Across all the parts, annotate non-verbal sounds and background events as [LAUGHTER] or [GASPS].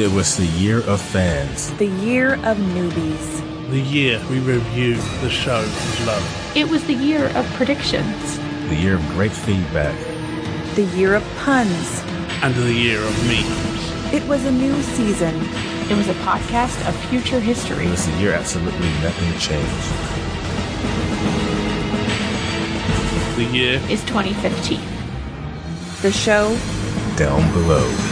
It was the year of fans. The year of newbies. The year we review the show is love. It was the year of predictions. The year of great feedback. The year of puns. And the year of memes. It was a new season. It was a podcast of future history. It was the year absolutely nothing changed. The year is 2015. The show Down below.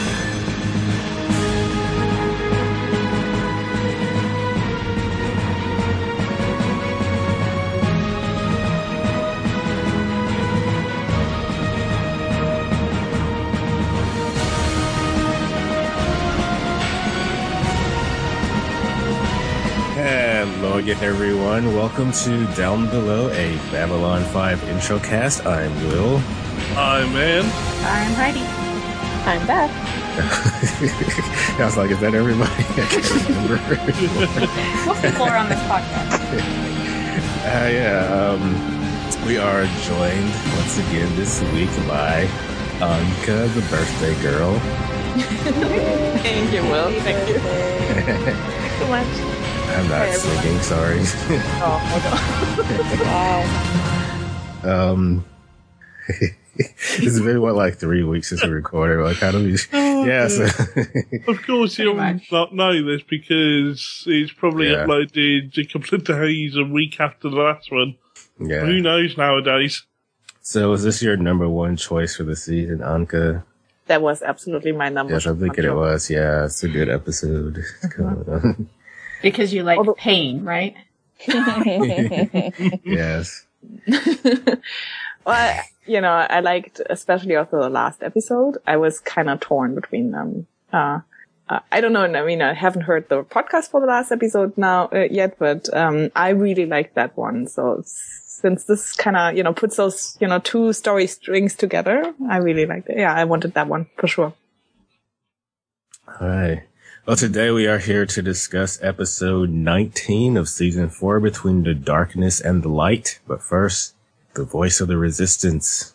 Hello again, everyone. Welcome to Down Below, a Babylon 5 intro cast. I'm Will. I'm in. I'm Heidi. I'm Beth. [LAUGHS] I was like, is that everybody? I can't remember. [LAUGHS] we'll see on this podcast. [LAUGHS] Uh, yeah, um, we are joined once again this week by Anka, the birthday girl. Thank you, Will. Thank you. so much. I'm not Hi, singing, sorry. Oh, hold on. [LAUGHS] wow. um, [LAUGHS] it's been what like three weeks since we recorded. Like, how do we? Oh, yeah, so [LAUGHS] Of course, you'll not know this because it's probably Yeah. uploaded a couple of days, a week after the last one. Yeah, Who knows nowadays? So, is this your number one choice for the season, Anka? That was absolutely my number. Yes, I'm thinking it was. Yeah, it's a good episode. It's coming up. Because you like Although- pain, right? [LAUGHS] yes. [LAUGHS] well, you know, I liked, especially also the last episode, I was kind of torn between them. Uh, uh, I don't know. I mean, I haven't heard the podcast for the last episode now uh, yet, but um, I really liked that one. So since this kind of you know puts those you know two story strings together, I really liked it. Yeah, I wanted that one for sure. All right. Well, today we are here to discuss episode 19 of season four, Between the Darkness and the Light. But first, the voice of the resistance.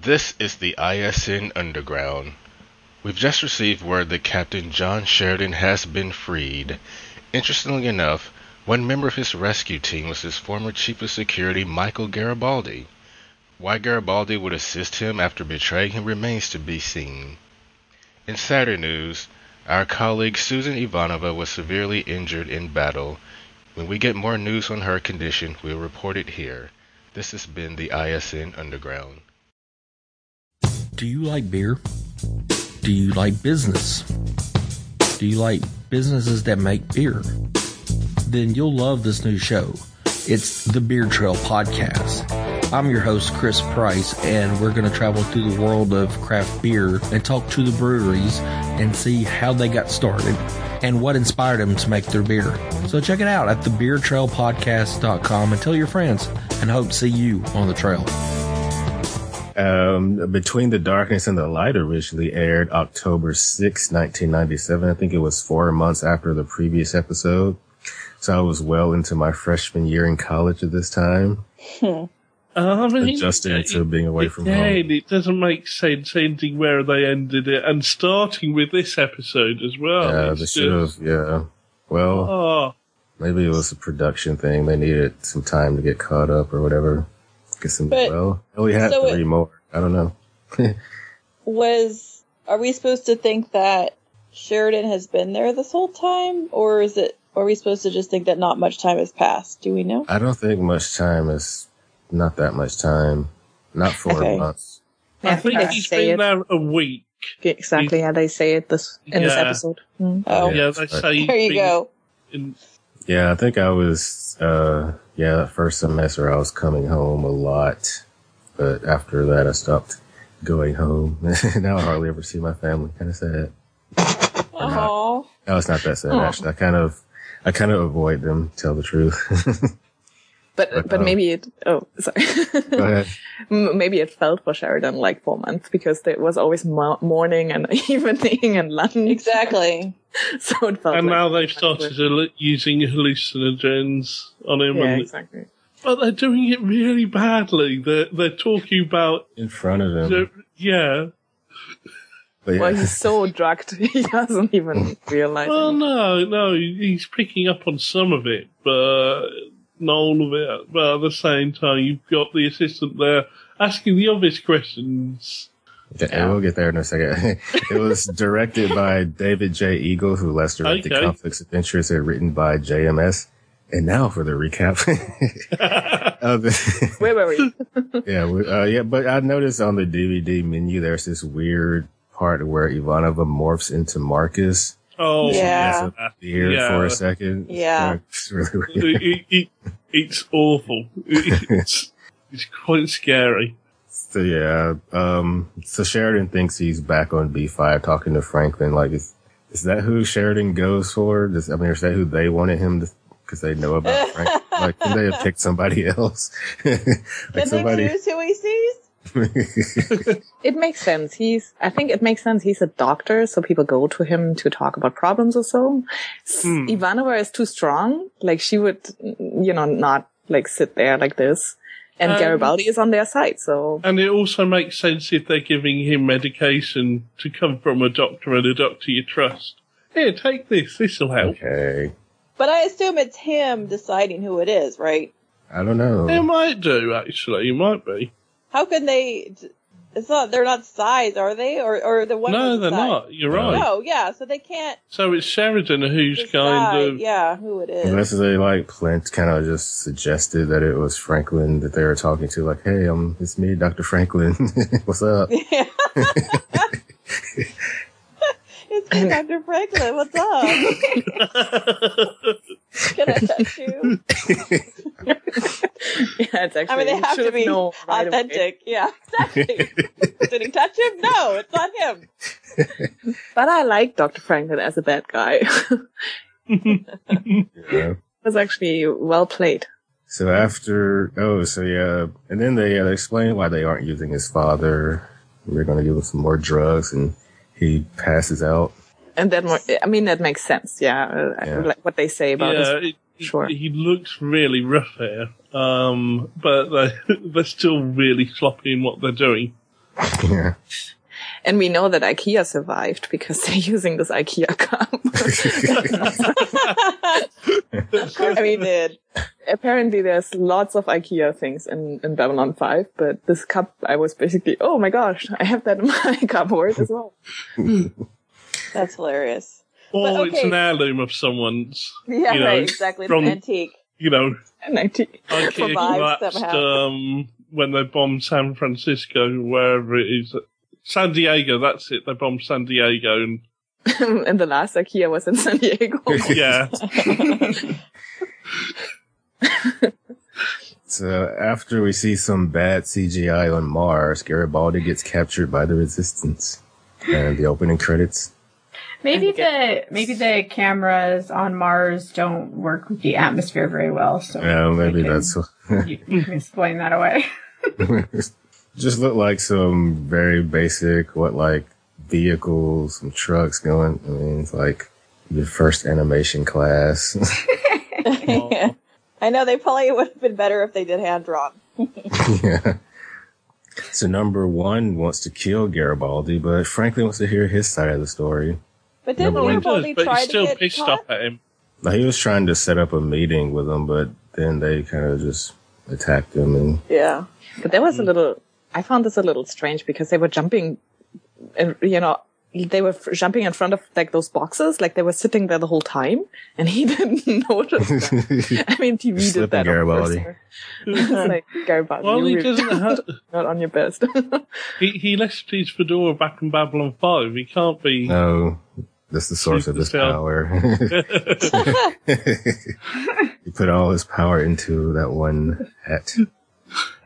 This is the ISN Underground. We've just received word that Captain John Sheridan has been freed. Interestingly enough, one member of his rescue team was his former chief of security, Michael Garibaldi. Why Garibaldi would assist him after betraying him remains to be seen. In sadder news, our colleague Susan Ivanova was severely injured in battle. When we get more news on her condition, we'll report it here. This has been the ISN Underground. Do you like beer? Do you like business? Do you like businesses that make beer? Then you'll love this new show. It's the Beer Trail Podcast. I'm your host, Chris Price, and we're going to travel through the world of craft beer and talk to the breweries and see how they got started and what inspired them to make their beer. So check it out at thebeertrailpodcast.com and tell your friends and hope to see you on the trail. Um, Between the Darkness and the Light originally aired October 6, 1997. I think it was four months after the previous episode. So I was well into my freshman year in college at this time. I mean, Adjusting it- to being away from home. Again, it doesn't make sense ending where they ended it and starting with this episode as well. Yeah, It's they should have, yeah. Well, Oh, maybe it was a production thing. They needed some time to get caught up or whatever. Get some, But- well, we had so it- three more. I don't know. [LAUGHS] was are we supposed to think that Sheridan has been there this whole time, or is it? Are we supposed to just think that not much time has passed? Do we know? I don't think much time is, not that much time. Not four Okay. months. I think they he's say been it. there a week. Exactly how they say it this in this episode. Mm. Oh, Yeah, yeah, that's they right. say there you go. in- Yeah, I think I was, uh, yeah, that first semester I was coming home a lot. But after that, I stopped going home. [LAUGHS] now I hardly ever see my family. Kind of sad. Oh, No, it's not that sad, actually. I kind of, I kind of avoid them, tell the truth. But [LAUGHS] But, but um, maybe it. Oh, sorry. Go ahead. [LAUGHS] Maybe it felt for Sheridan like four months because there was always mo- morning and [LAUGHS] evening and lunch. Exactly. So it felt. And like now they've started with- hallu- using hallucinogens on him, Yeah, and, exactly. but they're doing it really badly. They're they're talking about In front of him. yeah. But yeah. Well, he's so [LAUGHS] drugged [LAUGHS] he doesn't even realize. Well, it. no, no, he's picking up on some of it, but not all of it. But at the same time, you've got the assistant there asking the obvious questions. Yeah, we'll get there in a second. [LAUGHS] it was directed by David J. Eagle, who last directed Okay. Conflicts of Interest and written by JMS. And now for the recap. of the- Where were we? yeah, we- uh, yeah, but I noticed on the DVD menu, there's this weird part where Ivanova morphs into Marcus. Oh, Yeah. Has beard Yeah. for a second. Yeah. It's really weird. it, it, it's awful. It's, it's quite scary. So yeah, um, so Sheridan thinks he's back on B5 talking to Franklin. Like, is, is that who Sheridan goes for? Does, I mean, is that who they wanted him to, cause they know about Frank? [LAUGHS] like, could they have picked somebody else? [LAUGHS] like Did they choose who he sees? [LAUGHS] It makes sense. He's, I think it makes sense. He's a doctor, so people go to him to talk about problems or so. S- Hmm. Ivanova is too strong. Like she would, you know, not like sit there like this. And Um, Garibaldi is on their side, so And it also makes sense if they're giving him medication to come from a doctor and a doctor you trust. Here, take this. This'll help. okay. But I assume it's him deciding who it is, right? I don't know. It might do, actually. It might be. How can they? It's not. They're not psis, are they? Or or the one? no, they're psis? not. You're right. No, yeah. So they can't So it's Sheridan who's decide. kind of. yeah, who it is. Unless they like Plint kind of just suggested that it was Franklin that they were talking to, like, "Hey, um, it's me, Doctor Franklin. [LAUGHS] What's up?" Yeah. [LAUGHS] [LAUGHS] it's me, Dr. Franklin. What's up? [LAUGHS] Can I touch you? [LAUGHS] yeah, it's actually. I mean, they have to be known right away. authentic. Yeah, exactly. [LAUGHS] Did he touch him? No, it's not him. But I like Dr. Franklin as a bad guy. it Yeah. was actually well played. So after, oh, so yeah, and then they, uh, explain why they aren't using his father. We're going to give him some more drugs, and he passes out. And that, I mean, that makes sense. Yeah, uh, Yeah. like what they say about yeah, his it, Sure. he, he looks really rough here, um, but [LAUGHS] they, they're still really sloppy in what they're doing. [LAUGHS] Yeah. And we know that IKEA survived because they're [LAUGHS] using this IKEA cup. I mean- he did. Apparently there's lots of IKEA things in, in Babylon 5, but this cup, I was basically, oh my gosh, I have that in my [LAUGHS] cupboard as well. That's hilarious. Or But, it's an heirloom of someone's, Yeah, You know, right. Exactly. It's from- antique. you know, And I t- IKEA Survived collapsed somehow. um, when they bombed San Francisco, wherever it is. San Diego, that's it. They bombed San Diego, and [LAUGHS] and the last IKEA was in San Diego. [LAUGHS] yeah, [LAUGHS] So after we see some bad CGI on Mars, Garibaldi gets captured by the Resistance. And the opening credits. Maybe the maybe the cameras on Mars don't work with the atmosphere very well. So Yeah, maybe they can- that's you, you can explain that away. Just look like some very basic, what like vehicles, some trucks going. I mean, it's like your first animation class. [LAUGHS] I know they probably would have been better if they did hand drawn. [LAUGHS] yeah. So number one wants to kill Garibaldi, but Franklin wants to hear his side of the story. But didn't Number one Garibaldi does, but try he's to still get pissed caught? off at him. Now, he was trying to set up a meeting with him, but then they kind of just attacked him and Yeah. But that was a little, I found this a little strange because they were jumping, and you know, they were f- jumping in front of like those boxes, like they were sitting there the whole time, and he [LAUGHS] didn't notice that. [LAUGHS] I mean, TV did that. Slipping Garibaldi. [LAUGHS] like, Garibaldi. Well, you he doesn't have. not on your best. He, he left his fedora back in Babylon 5. He can't be. no, that's the source of Sleep his power. he put all his power into that one hat.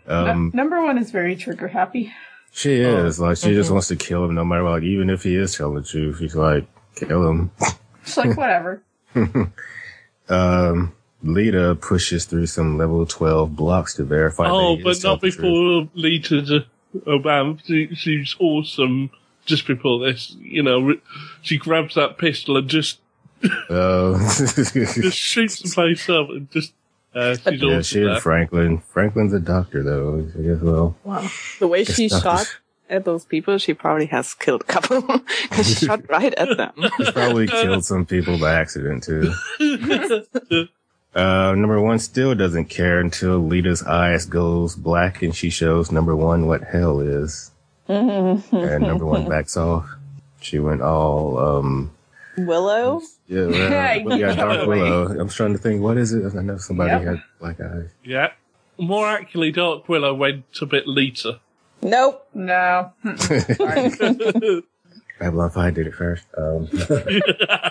Um, Number one is very trigger happy. she is like she Mm-hmm. just wants to kill him, no matter what. Like, even if he is telling the truth, she's like, kill him. It's like [LAUGHS] whatever. Um, Lyta pushes through some level 12 blocks to verify. Oh, that he but is not telling the truth. before Lyta Obama. She, she's awesome. Just before this, you know, she grabs that pistol and just Oh. [LAUGHS] just shoots the place up and just. Uh, she's yeah, she and. Franklin. Franklin's a doctor, though. I guess, well, Wow. The way she It's not- shot at those people, she probably has killed a couple [LAUGHS] because she shot right at them. [LAUGHS] he's probably [LAUGHS] killed some people by accident, too. Uh, number one still doesn't care until Lyta's eyes goes black and she shows number one what hell is. and number one backs off. She went all, um, Willow? Yeah, [LAUGHS] well, Yeah, we got Dark. Willow. I'm trying to think, what is it? I know somebody Yep. had black eyes. Yeah. More accurately, Dark Willow went a bit later. Nope. No. [LAUGHS] Babylon 5 did it first. Um, [LAUGHS]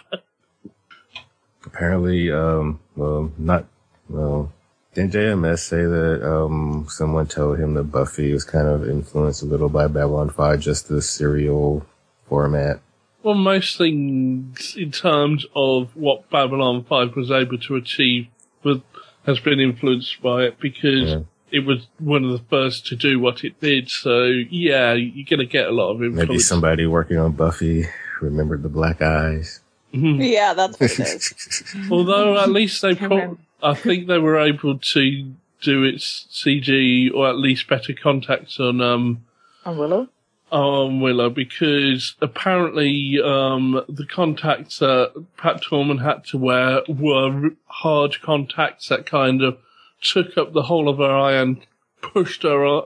apparently, um, well, not, well, didn't JMS say that, um, someone told him that Buffy was kind of influenced a little by Babylon 5, just the serial format? Well, most things in terms of what Babylon 5 was able to achieve was, has been influenced by it because Yeah. it was one of the first to do what it did. So, yeah, you're going to get a lot of influence. Maybe somebody working on Buffy remembered the black eyes. [LAUGHS] Yeah, that's what it is. [LAUGHS] Although at least they pro- I think they were able to do its CG or at least better contacts on um On Willow? On Willow because apparently um the contacts that Pat Tallman had to wear were hard contacts that kind of took up the whole of her eye and pushed her uh,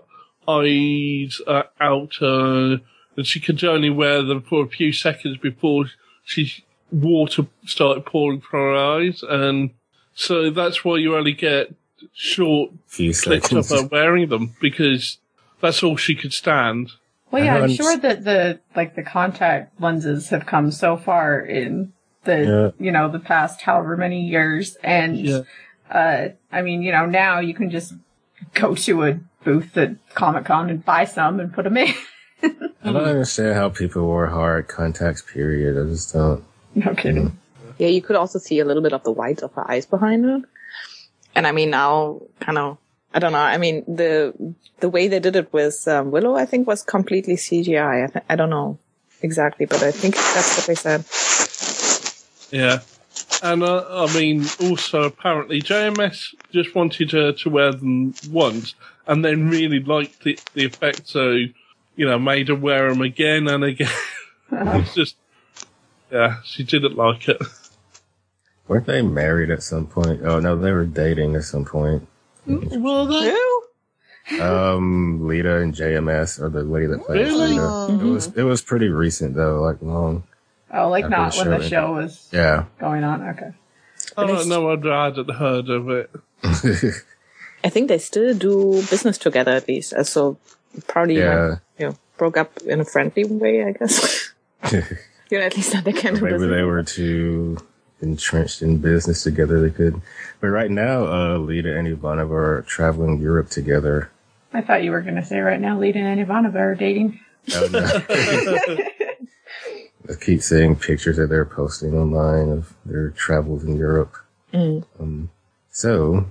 eyes uh, out uh, and she could only wear them for a few seconds before she water started pouring from her eyes and so that's why you only get short Few clips of her wearing them because that's all she could stand. Well, yeah, I I'm sure that the like the contact lenses have come so far in the Yeah. you know the past however many years, and Yeah. uh, I mean, you know, now you can just go to a booth at Comic Con and buy some and put them in. I don't understand how people wore hard contacts, period. I just don't. no kidding. Yeah, you could also see a little bit of the whites of her eyes behind it. And I mean, now kind of, I don't know. I mean, the the way they did it with um, Willow, I think, was completely CGI. I, th- I don't know exactly, but I think that's what they said. Yeah. And uh, I mean, also apparently JMS just wanted her to wear them once and then really liked the, the effect, so, you know, made her wear them again and again. [LAUGHS] it's just, yeah, she didn't like it. Weren't they married at some point? Oh no, they were dating at some point. Well, that, Who? Um, Lyta and JMS, or the lady that plays Really? Lyta. It was it was pretty recent though, like long. Oh, like not the when the show was Yeah. going on. Okay. I don't know, I'd, I hadn't heard of it. [LAUGHS] I think they still do business together at least. Uh, So probably, Yeah. like, you know, broke up in a friendly way, I guess. [LAUGHS] [LAUGHS] you know, at least that they can do Maybe business. they were too entrenched in business together. They could. But right now, uh, Lyta and Ivanova are traveling Europe together. I thought you were going to say right now, Lyta and Ivanova are dating. Oh, no. [LAUGHS] I keep seeing pictures that they're posting online of their travels in Europe. Um, so,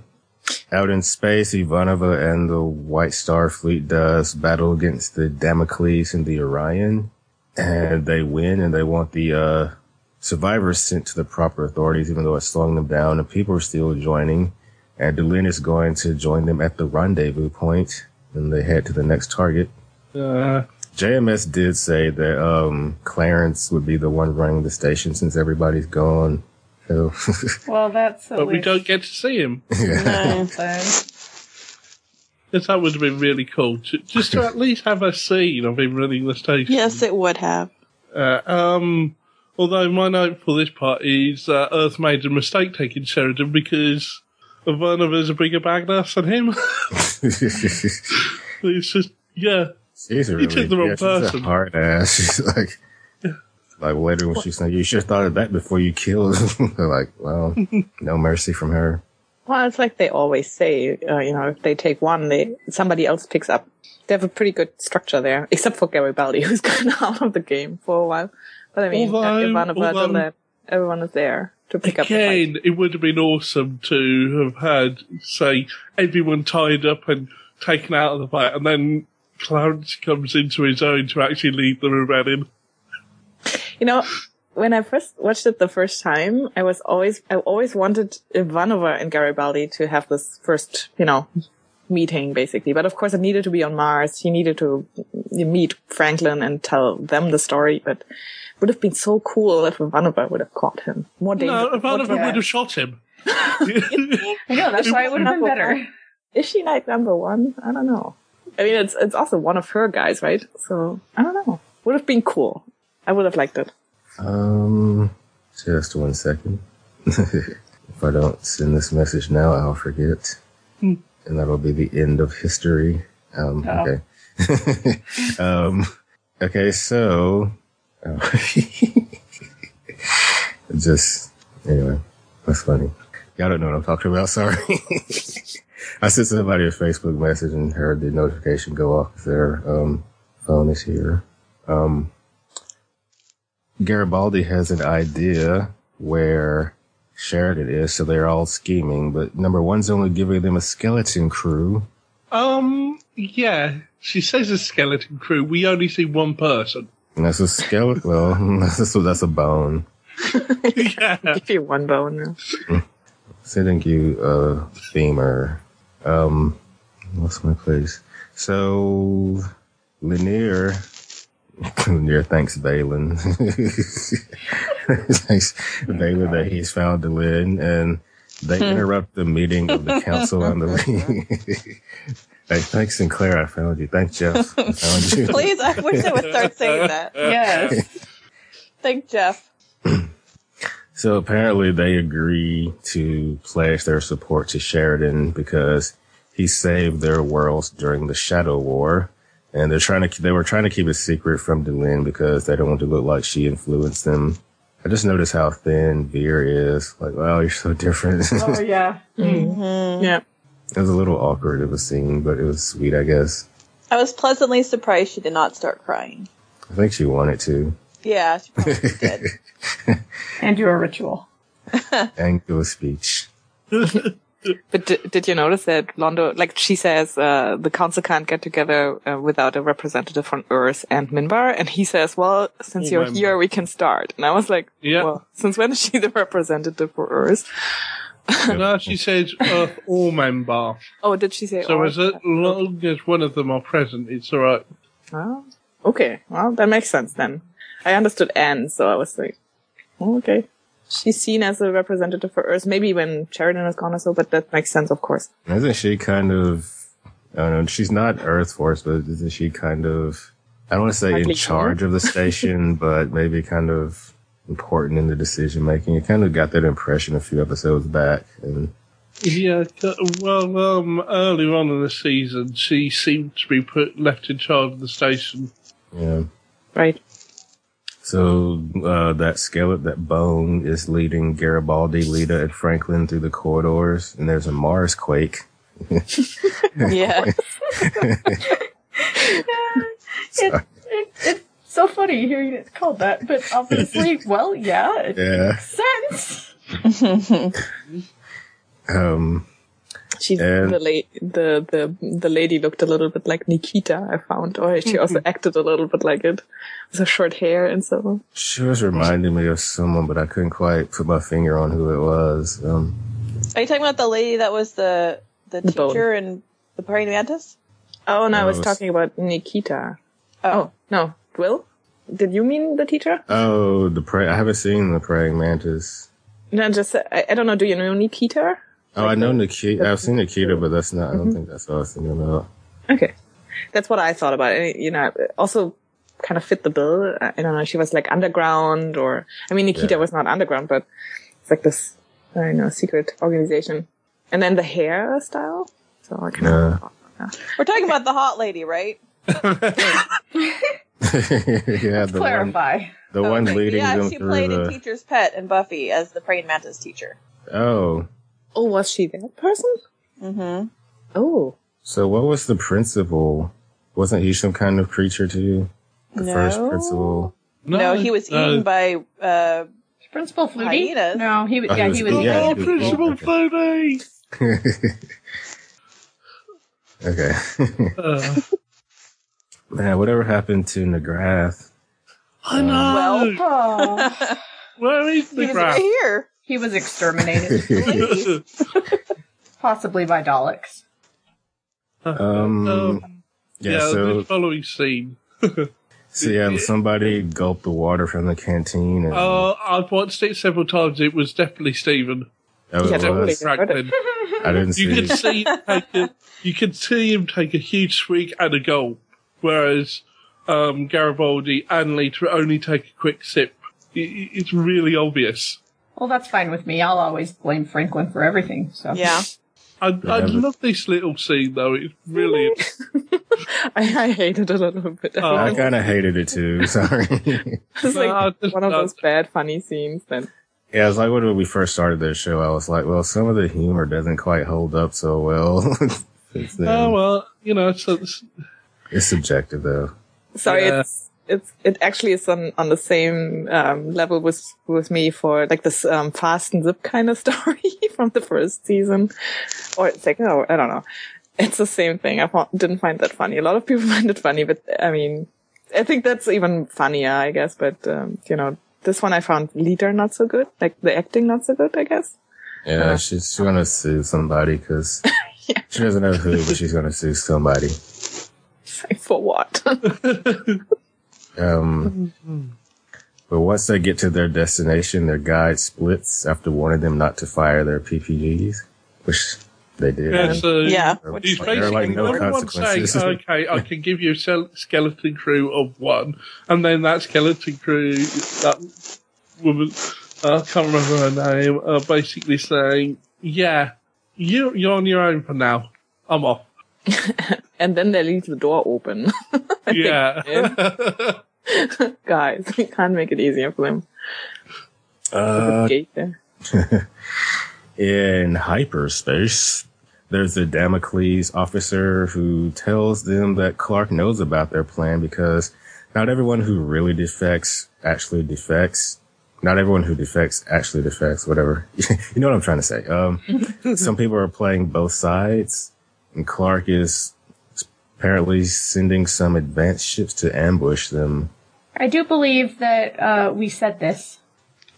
out in space, Ivanova and the White Star Fleet does battle against the Damocles and the Orion, and they win, and they want the uh, survivors sent to the proper authorities, even though it's slowing them down, and people are still joining. And Delenn is going to join them at the rendezvous point, and they head to the next target. Uh, JMS did say that um, Clarence would be the one running the station since everybody's gone. So, [LAUGHS] Well, that's at but we don't get to see him. [LAUGHS] No. Yes, that would have been really cool. To, just to at least have a scene of him running the station. Yes, it would have. Uh, um, although my note for this part is that Earth made a mistake taking Sheridan because Ivanova's a bigger badass than him. [LAUGHS] [LAUGHS] it's just, yeah. she's a really took the wrong yeah, she's person. a hard ass. [LAUGHS] She's like, like later when she's like, you should have thought of that before you killed. They're like, well, no mercy from her. Well, it's like they always say, uh, you know, if they take one, they somebody else picks up. They have a pretty good structure there, except for Garibaldi, who's gone out of the game for a while. But I mean, Although- Ivana although- Bertolet, everyone is there. to pick up. Again, it would have been awesome to have had, say, everyone tied up and taken out of the fight, and then Clarence comes into his own to actually lead the rebellion. You know, when I first watched it the first time, I was always, I always wanted Ivanova and Garibaldi to have this first, you know, meeting basically. But of course it needed to be on Mars. He needed to meet Franklin and tell them the story, but would have been so cool if Ivanova would have caught him. More No, dangerous. Ivanova more would have shot him. [LAUGHS] I know, that's why it would have been better. Is she like number one? I don't know. I mean, it's it's also one of her guys, right? So I don't know. Would have been cool. I would have liked it. Um, just one second. [LAUGHS] if I don't send this message now, I'll forget. Hmm. And that'll be the end of history. Um, Oh. okay. [LAUGHS] um, okay, so, [LAUGHS] uh, just, anyway, that's funny. Y'all don't know what I'm talking about, sorry. [LAUGHS] I sent somebody a Facebook message and heard the notification go off their, um, phone is here. Um, Garibaldi has an idea where Sheridan is, so they're all scheming, but number one's only giving them a skeleton crew. Um, yeah, she says a skeleton crew. We only see one person. And that's a skeleton. well, [LAUGHS] that's a, that's a bone. yeah. [LAUGHS] Give you one bone. Sending you a femur. Um, what's my place? So, Lennier, [LAUGHS] Lennier thanks Valen. thanks Valen that he's found Delenn, and they hmm. interrupt the meeting of the council on the ring. [LAUGHS] [LAUGHS] hey, thanks Sinclair, I found you. Thanks Jeff, I found you. [LAUGHS] Please, I wish I would start saying that. Yes. Thank Jeff. [CLEARS THROAT] So apparently they agree to pledge their support to Sheridan because he saved their worlds during the Shadow War. And they're trying to, they were trying to keep it secret from Delenn because they don't want to look like she influenced them. I just noticed how thin Vir is. Like, wow, you're so different. Oh, yeah. [LAUGHS] Mm-hmm. Yeah. it was a little awkward of a scene, but it was sweet, I guess. I was pleasantly surprised she did not start crying. I think she wanted to. Yeah, she probably [LAUGHS] did. And do a ritual. And do a speech. [LAUGHS] But d- did you notice that Londo, like she says, uh, the council can't get together uh, without a representative from Earth and Minbar, and he says, "Well, since Oh, you're Minbar. here, we can start." And I was like, Yeah. "Well, since when is she the representative for Earth?" [LAUGHS] No, she says Earth or Minbar. Oh, did she say? So as long as one of them are present, it's alright. Oh, okay. Well, that makes sense then. I understood Anne, so I was like, oh, okay. She's seen as a representative for Earth, maybe when Sheridan is gone or so, but that makes sense, of course. Isn't she kind of, I don't know, she's not Earth Force, but isn't she kind of, I don't want to say in charge of the station, [LAUGHS] but maybe kind of important in the decision making. You kind of got that impression a few episodes back. And Yeah, well, um, earlier on in the season, she seemed to be put left in charge of the station. yeah. Right. So, uh, that skeleton, that bone is leading Garibaldi, Lyta, and Franklin through the corridors, and there's a Mars quake. [LAUGHS] [LAUGHS] yeah. It, it, it's so funny hearing it called that, but obviously, [LAUGHS] well, yeah, it Yeah. makes sense. Um, She's And- the, la- the the the lady looked a little bit like Nikita. I found, or she also acted a little bit like it, with her short hair and so. she was reminding me of someone, but I couldn't quite put my finger on who it was. Um, Are you talking about the lady that was the the, The bone. teacher in the praying mantis? Oh no, I was it was- talking about Nikita. Oh, Oh no, Will, did you mean the teacher? oh, the pray. I haven't seen the praying mantis. No, just I, I don't know. Do you know Nikita? Oh, I know Nikita. I've seen Nikita, but that's not. I Mm-hmm. don't think that's what I was thinking about. Okay, that's what I thought about it. You know, also kind of fit the bill. I don't know. She was like underground, or I mean, Nikita Yeah. was not underground, but it's like this, I don't know, secret organization. And then the hairstyle. So I kind of. Yeah. we're talking about the hot lady, right? [LAUGHS] [LAUGHS] yeah, the one, Clarify. the one Okay. leading yeah, them she through played in. Teacher's Pet and Buffy as the praying mantis teacher. Oh, Oh, was she that person? Mm-hmm. Oh, so what was the principal? Wasn't he some kind of creature too? The first principal. No, he was uh, eaten by uh, Principal Flutie? Hyenas? No, he was. Oh, he yeah, was- he was. yeah, oh, he was- Principal okay. Flutie! [LAUGHS] okay. Uh, [LAUGHS] Man, whatever happened to McGrath? I know. Oh, Where is He the was right here. He was exterminated, [LAUGHS] possibly by Daleks. Um, Um, yeah, yeah, so the following scene. [LAUGHS] so yeah, somebody gulped the water from the canteen and Uh, I've watched it several times. It was definitely Stephen oh, it Yeah, totally. was. Franklin. [LAUGHS] I didn't see. You could see him take a, you could see him take a huge swig and a gulp, whereas um, Garibaldi and Lyta only take a quick sip. I- I- It's really obvious. Well, that's fine with me. I'll always blame Franklin for everything. So Yeah. I, I Yeah, love this little scene though. It's really. [LAUGHS] I, I hate it a little bit. Oh. I kind of hated it too. [LAUGHS] Sorry. it's No, like just one of love- those bad funny scenes Then. yeah, it's like when we first started this show. I was like, well, some of the humor doesn't quite hold up so well. [LAUGHS] Since oh well, you know, so it's, It's subjective though. sorry Yeah. it's it's it actually is on on the same um level with with me for like this um fast and zip kind of [LAUGHS] story from the first season or second or I don't know. It's the same thing. I found, didn't find that funny. A lot of people [LAUGHS] find it funny, but I mean, I think that's even funnier, I guess. But um, you know, this one I found leader not so good, like the acting not so good, I guess. Yeah, Uh. she's, she's gonna sue somebody because [LAUGHS] she doesn't know who, but she's gonna sue somebody. Like, for what? Um, but once they get to their destination, their guide splits after warning them not to fire their PPGs, which they did. yeah, so Yeah. He's There basically like, no everyone's saying, consequences. [LAUGHS] okay, I can give you a skeleton crew of one, and then that skeleton crew, that woman, I can't remember her name, uh, basically saying, yeah, you, you're on your own for now. I'm off. [LAUGHS] and then they leave the door open. [LAUGHS] Yeah. [LAUGHS] Guys, [LAUGHS] we can't make it easier for them. Uh, Gate there. [LAUGHS] in hyperspace, there's a Damocles officer who tells them that Clark knows about their plan because not everyone who really defects actually defects. Not everyone who defects actually defects, whatever. you know what I'm trying to say. Um, some people are playing both sides and Clark is apparently sending some advanced ships to ambush them. I do believe that uh, we said this.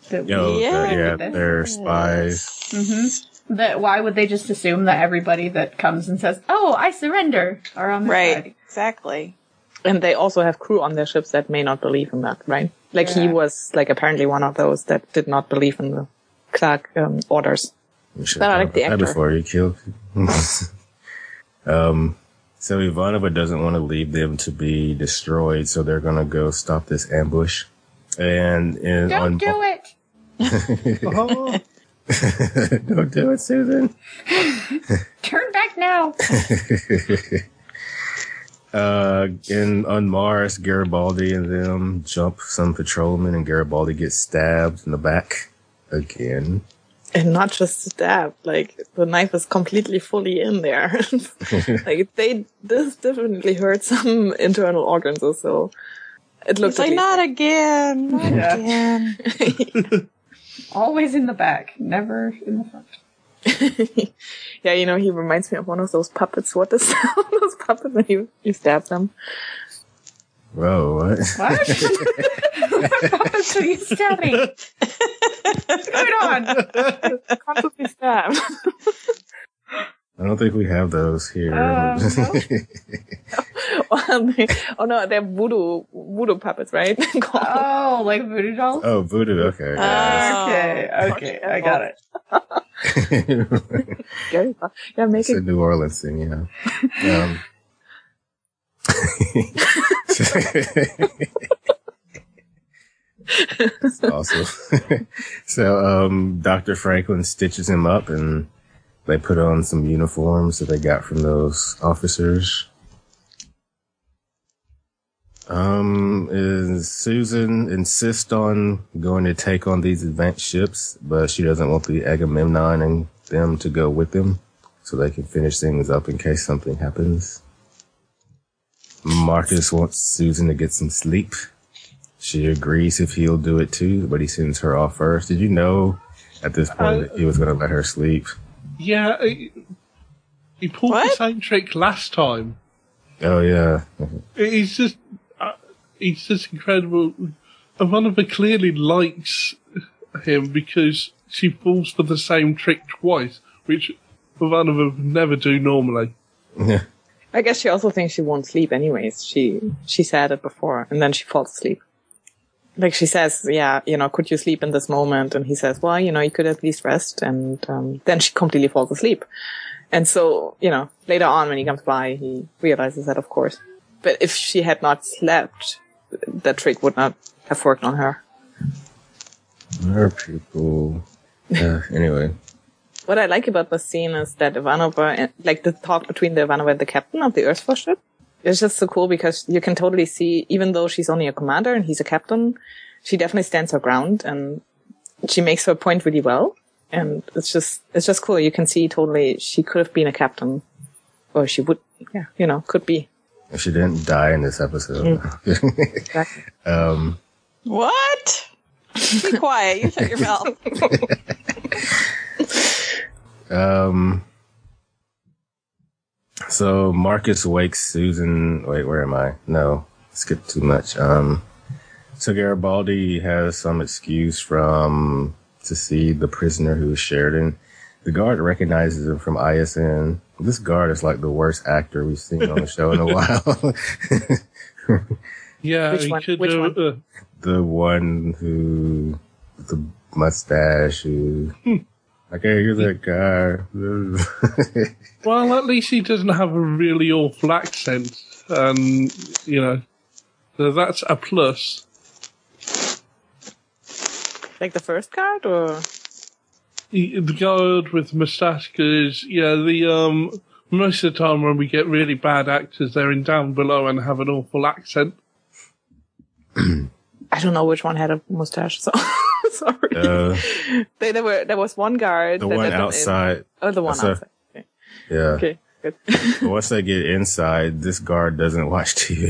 That we, Yo, Yeah. they're, yeah, This. they're spies. hmm That why would they just assume that everybody that comes and says, "Oh, I surrender," are on their Right. side? Exactly. And they also have crew on their ships that may not believe in that, right? Like he was like apparently one of those that did not believe in the Clark um, orders. You should But I like the thought about that actor. before you kill. [LAUGHS] um, so Ivanova doesn't want to leave them to be destroyed, so they're gonna go stop this ambush. And in, Don't on, do it. [LAUGHS] Oh, [LAUGHS] don't do it, Susan. [LAUGHS] Turn back now. Uh, and on Mars, Garibaldi and them jump some patrolmen, and Garibaldi gets stabbed in the back again. And not just stabbed like the knife is completely fully in there. [LAUGHS] like they, this definitely hurt some [LAUGHS] internal organs or so. It looks like, not again. Not Yeah. again. least- [LAUGHS] Always in the back, never in the front. yeah, you know, he reminds me of one of those puppets. What is those puppets when you, you stab them? Whoa, what? What? [LAUGHS] what puppets are you stabbing? What's going on? Constantly stabbed. I don't think we have those here. Um, [LAUGHS] Well, they- oh no, they're voodoo voodoo puppets, right? [LAUGHS] Oh, like voodoo dolls? oh, voodoo. Okay. Uh, okay, okay, I got it. Yeah, make It's a it. New Orleans thing, yeah. Um, That's awesome. [LAUGHS] so, um, Dr. Franklin stitches him up and they put on some uniforms that they got from those officers. Um, is Susan insists on going to take on these advanced ships, but she doesn't want the Agamemnon and them to go with them so they can finish things up in case something happens. Marcus wants Susan to get some sleep. she agrees if he'll do it too, but he sends her off first. Did you know at this point Uh, that he was going to let her sleep? Yeah, he, he pulled the same trick last time. Oh yeah, He's just, uh, he's just incredible. Ivanova clearly likes him because she falls for the same trick twice, which Ivanova would never do normally. yeah. [LAUGHS] I guess she also thinks she won't sleep anyways. She she said it before, and then she falls asleep. Like she says, yeah, you know, could you sleep in this moment? And he says, well, you know, you could at least rest. And um, then she completely falls asleep. And so, you know, later on when he comes by, he realizes that, of course. But if she had not slept, that trick would not have worked on her. Her people. Anyway, What I like about the scene is that Ivanova, and- like the talk between the Ivanova and the captain of the Earth Force ship, is just so cool because you can totally see, even though she's only a commander and he's a captain, she definitely stands her ground and she makes her point really well. And it's just, it's just cool. You can see totally she could have been a captain or she would, yeah, you know, could be. she didn't die in this episode. [LAUGHS] Exactly. um. What? Be quiet. You shut your mouth. [LAUGHS] Um. So Marcus wakes Susan. Wait, where am I? No, skip too much. Um. So Garibaldi has some excuse from to see the prisoner who is Sheridan. The guard recognizes him from ISN. This guard is like the worst actor we've seen on the show in a [LAUGHS] while. [LAUGHS] Yeah, Which one? could Which do. one? Uh, the one who the mustache who like hey you're that guy [LAUGHS] well, at least he doesn't have a really awful accent, and you know, so that's a plus. Like the first card or? The, the guard with moustache, because yeah, the um most of the time when we get really bad actors, they're in down below and have an awful accent. [CLEARS THROAT] I don't know which one had a mustache, so [LAUGHS] sorry. uh, They, there were there was one guard. the one them in. outside Oh, the one That's a- outside. Okay. yeah okay, good. Once they get inside this guard doesn't watch tv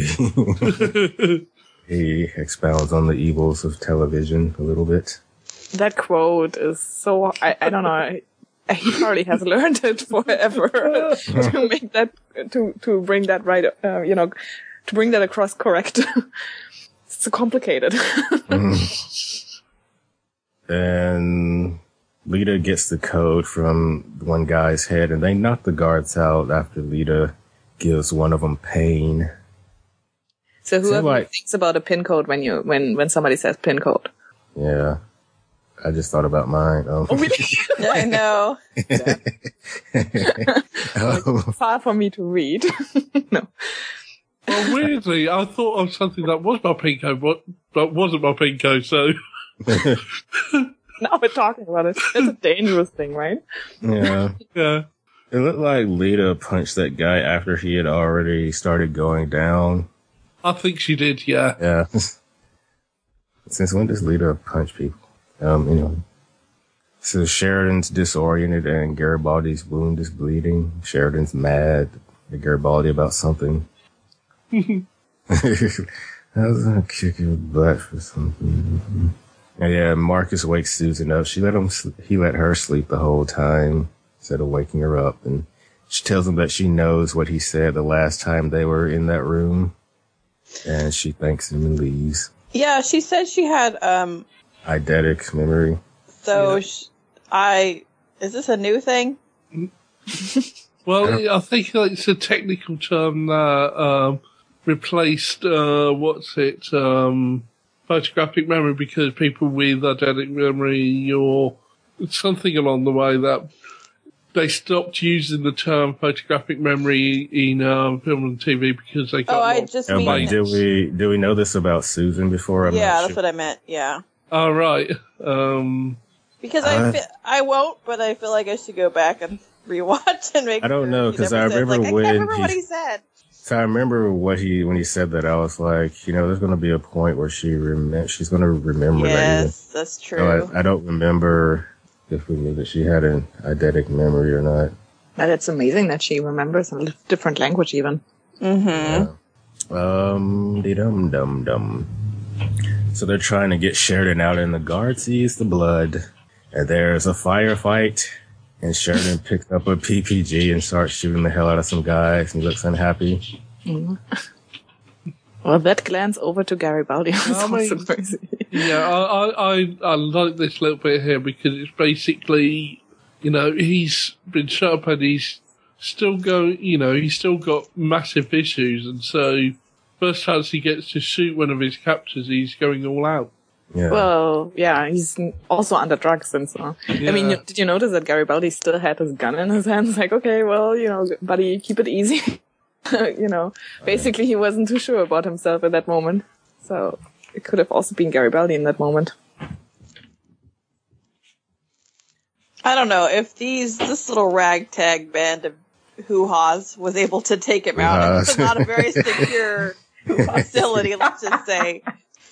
[LAUGHS] he expounds on the evils of television a little bit that quote is so. I, I don't know. He probably has learned it forever [LAUGHS] to make that to to bring that right. Uh, you know, to bring that across correct. [LAUGHS] it's so complicated. And Lyta gets the code from one guy's head, and they knock the guards out after Lyta gives one of them pain. so whoever like- thinks about a pin code when you when when somebody says pin code. Yeah, I just thought about mine. Um, Oh, really? [LAUGHS] [LAUGHS] I know. [LAUGHS] um, Far from me to read. no. Well, weirdly, I thought of something that was my pin code, but that wasn't my pin code. So [LAUGHS] Now we're talking about it. It's a dangerous thing, right? yeah, [LAUGHS] yeah, it looked like Lyta punched that guy after he had already started going down. I think she did. Yeah, Yeah. [LAUGHS] Since when does Lyta punch people? Um, anyway. So Sheridan's disoriented and Garibaldi's wound is bleeding. Sheridan's mad at Garibaldi about something. I was gonna kick your butt for something. And yeah, Marcus wakes Susan up. She let him, he let her sleep the whole time instead of waking her up. And she tells him that she knows what he said the last time they were in that room. And she thanks him and leaves. Yeah, she said she had um. Eidetic memory. So sh- I is this a new thing? [LAUGHS] Well, I think it's a technical term that um, replaced uh, what's it um, photographic memory because people with eidetic memory or something along the way that they stopped using the term photographic memory in um, film and TV because they got Oh, I just mean. but did we do we know this about Susan before? I'm yeah, not that's sure. what I meant. Yeah, All right. Um, because Uh, I fe- I won't, but I feel like I should go back and rewatch and make. I don't know, because I remember like, when I can't remember he- what he said. So I remember what he when he said that I was like, you know, there's going to be a point where she rem- she's going to remember that. Yes, that's So true. I, I don't remember if we knew that she had an eidetic memory or not. But it's amazing that she remembers a different language even. mm-hmm. Um, de dum dum dum. So they're trying to get Sheridan out, and the guard sees the blood, and there's a firefight. And Sheridan picks up a PPG and starts shooting the hell out of some guys. And he looks unhappy. Mm-hmm. Well, that glance over to Garibaldi was I mean- also crazy. Yeah, I, I, I, I like this little bit here because it's basically, you know, he's been shut up and he's still going, you know, he's still got massive issues. And so, first chance he gets to shoot one of his captors, he's going all out. Yeah. Well, yeah, he's also under drugs and so. I mean, did you notice that Garibaldi still had his gun in his hands? [LAUGHS] Like, okay, well, you know, buddy, keep it easy. [LAUGHS] you know, basically, he wasn't too sure about himself at that moment. So it could have also been Garibaldi in that moment. I don't know if these this little ragtag band of hoo-haws was able to take him out. It was not a very secure [LAUGHS] facility, let's just say.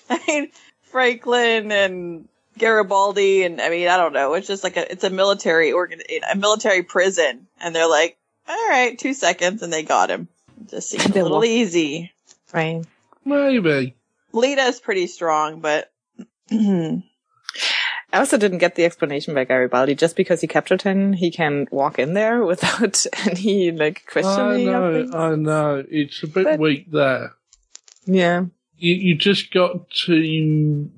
I mean, Franklin and Garibaldi, and I mean, I don't know. It's just like a it's a military organ, a military prison, and they're like, all right, two seconds, and they got him. It just seems a little easy. Right. Maybe. Lyta's pretty strong, but [CLEARS THROAT] I also didn't get the explanation by Garibaldi. Just because he captured him, he can walk in there [LAUGHS] without any like questioning. of know. I know. It's a bit But- weak there. yeah. You, you just got to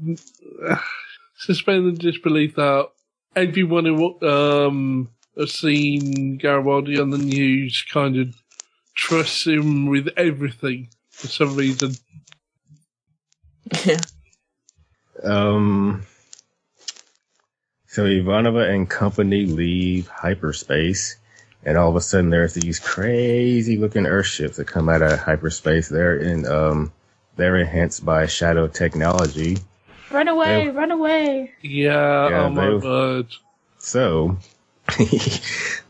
uh, [SIGHS] suspend the disbelief that everyone who um, has seen Garibaldi on the news kind of trusts him with everything for some reason. Yeah. Um, so Ivanova and company leave hyperspace, and all of a sudden there's these crazy looking Earthships that come out of hyperspace. They're in, um, they're enhanced by shadow technology. Run away, Yeah. run away. Yeah, Yeah, oh my god. So [LAUGHS]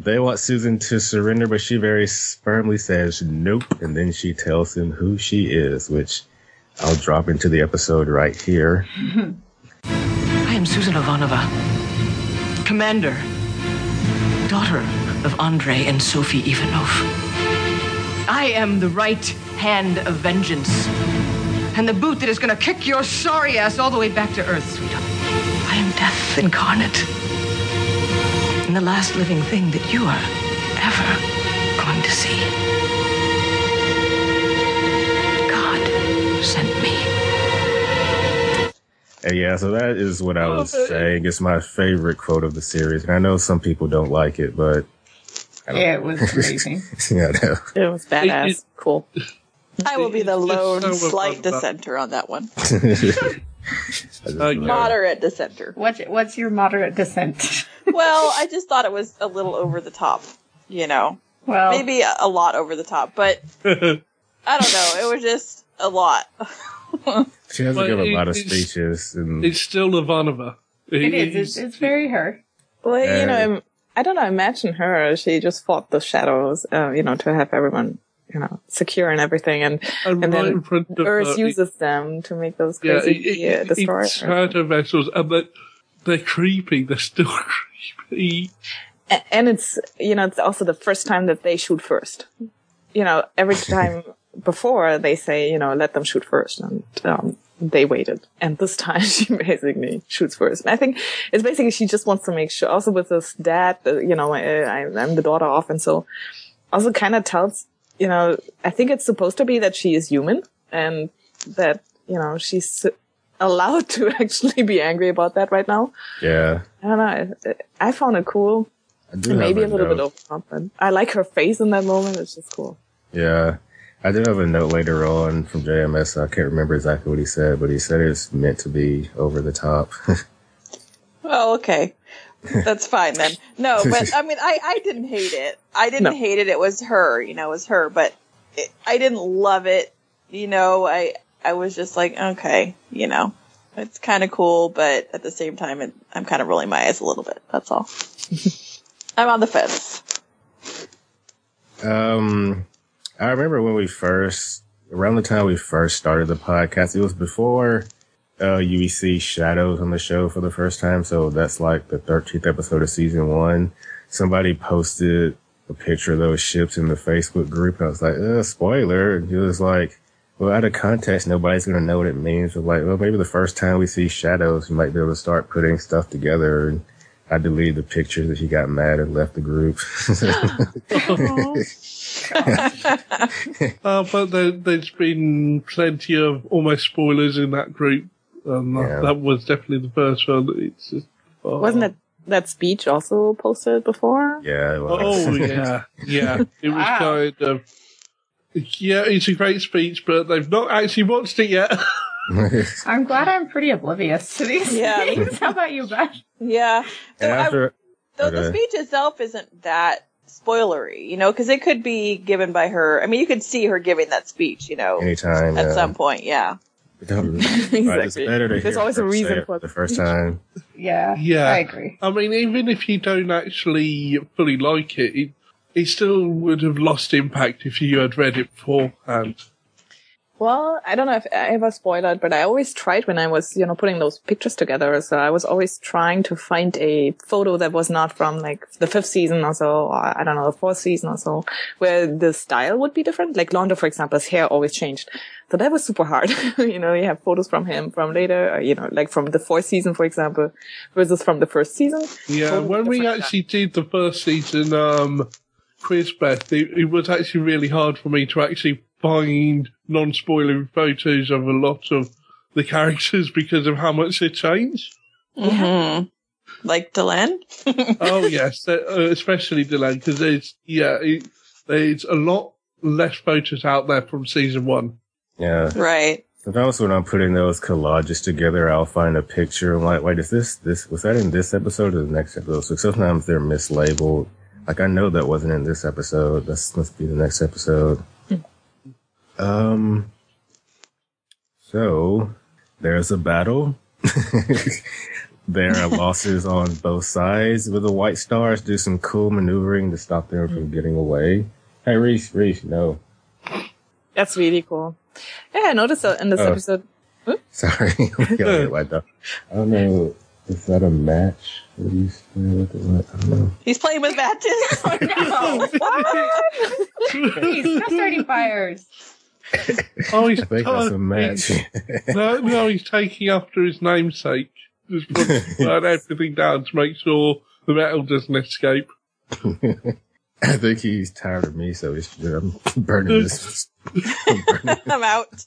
they want Susan to surrender, but she very firmly says nope, and then she tells him who she is, which I'll drop into the episode right here. [LAUGHS] I am Susan Ivanova, commander, daughter of Andrei and Sophie Ivanov. I am the right hand of vengeance, and the boot that is going to kick your sorry ass all the way back to Earth, sweetheart. I am death incarnate, and the last living thing that you are ever going to see. God sent me. And yeah, so that is what I was but- saying. It's my favorite quote of the series, and I know some people don't like it, but yeah, It was amazing. [LAUGHS] yeah, no. It was badass. it- cool. I will be the lone so slight dissenter on that one. [LAUGHS] Okay. Moderate dissenter. What's what's your moderate dissent? [LAUGHS] Well, I just thought it was a little over the top, you know. well, Maybe a, a lot over the top, but [LAUGHS] I don't know. It was just a lot. She has to Well, give a lot of it's- speeches, and It's still Ivanova. it is. It's, it's very her. Well, you know, Uh, im- I don't know. Imagine her. She just fought the shadows, uh, you know, to have everyone, you know, secure and everything, and And, and right then in front of Earth uses them to make those yeah, crazy it, it, uh, it, destroyers. shadow vessels, and they're, they're creepy. They're still [LAUGHS] creepy. And it's you know it's also the first time that they shoot first you know every [LAUGHS] time before they say you know let them shoot first and um, they waited and this time [LAUGHS] she basically shoots first and i think it's basically she just wants to make sure also with this dad uh, you know I, i'm the daughter of and so also kind of tells you know i think it's supposed to be that she is human and that you know she's allowed to [LAUGHS] actually be angry about that right now yeah, i don't know i, I found it cool I do maybe a little bit note. over top, but I like her face in that moment. It's just cool. Yeah, I do have a note later on from JMS. I can't remember exactly what he said, but he said it's meant to be over the top. [LAUGHS] Oh, okay. That's fine then. No, [LAUGHS] but I mean, I, I didn't hate it. I didn't No. hate it. It was her, you know, it was her, but it, I didn't love it. You know, I, I was just like, okay, you know, it's kind of cool, but at the same time, it, I'm kind of rolling my eyes a little bit. That's all. [LAUGHS] I'm on the fence. Um, I remember when we first, around the time we first started the podcast, it was before uh, UEC Shadows on the show for the first time. So that's like the 13th episode of season one. Somebody posted a picture of those ships in the Facebook group. I was like, uh, spoiler. And he was like, Well, out of context, nobody's going to know what it means. But like, well, maybe the first time we see shadows, we might be able to start putting stuff together. And I deleted the pictures that he got mad and left the group. [LAUGHS] Uh, but there, there's been plenty of almost spoilers in that group. Um, Yeah. That was definitely the first one. It's just, oh. Wasn't that that speech also posted before? yeah, it was. Oh [LAUGHS] yeah, yeah. It was Wow. kind of. Yeah, it's a great speech, but they've not actually watched it yet. [LAUGHS] [LAUGHS] I'm glad I'm pretty oblivious to these Yeah. things. How about you, Beth? yeah. Though, and I- after, though the speech itself isn't that spoilery, you know, because it could be given by her. I mean, you could see her giving that speech, you know, anytime, at yeah. some point. Yeah. Don't- [LAUGHS] right, it's Exactly. better to There's always a reason for the the first time. Yeah, [LAUGHS] Yeah. I agree. I mean, even if you don't actually fully like it, it, it still would have lost impact if you had read it beforehand. Well, I don't know if I ever spoiled it, but I always tried when I was, you know, putting those pictures together. So I was always trying to find a photo that was not from like the fifth season or so, or I don't know, the fourth season or so, where the style would be different. Like Londo, for example, his hair always changed. So that was super hard. [LAUGHS] you know, you have photos from him from later, or, you know, like from the fourth season, for example, versus from the first season. Yeah, Totally when we actually did the first season um, quiz, Beth, it, it was actually really hard for me to actually find non-spoiler photos of a lot of the characters [LAUGHS] because of how much they changed. hmm Like Delenn? [LAUGHS] oh yes, uh, especially Delenn, because there's yeah, it, there's a lot less photos out there from season one. Yeah. Right. Sometimes when I'm putting those collages together, I'll find a picture. I'm like, wait, is this, this, was that in this episode or the next episode? So sometimes they're mislabeled. Like, I know that wasn't in this episode. This must be the next episode. Um, so there's a battle. [LAUGHS] there are losses on both sides with the White Stars do some cool maneuvering to stop them from getting away. Hey, Reese, Reese, no. That's really cool. Yeah, I noticed that in this Oh. episode. [LAUGHS] Sorry, [LAUGHS] we gotta get wiped. I don't know. Is that a match? What do you say with it? What? I don't know. He's playing with matches. No. Please, stop starting fires. Oh, he's I think that's a match. [LAUGHS] no, no, he's taking after his namesake. Just wants [LAUGHS] burn everything down to make sure the metal doesn't escape. [LAUGHS] I think he's tired of me, so he's I'm burning this. I'm out.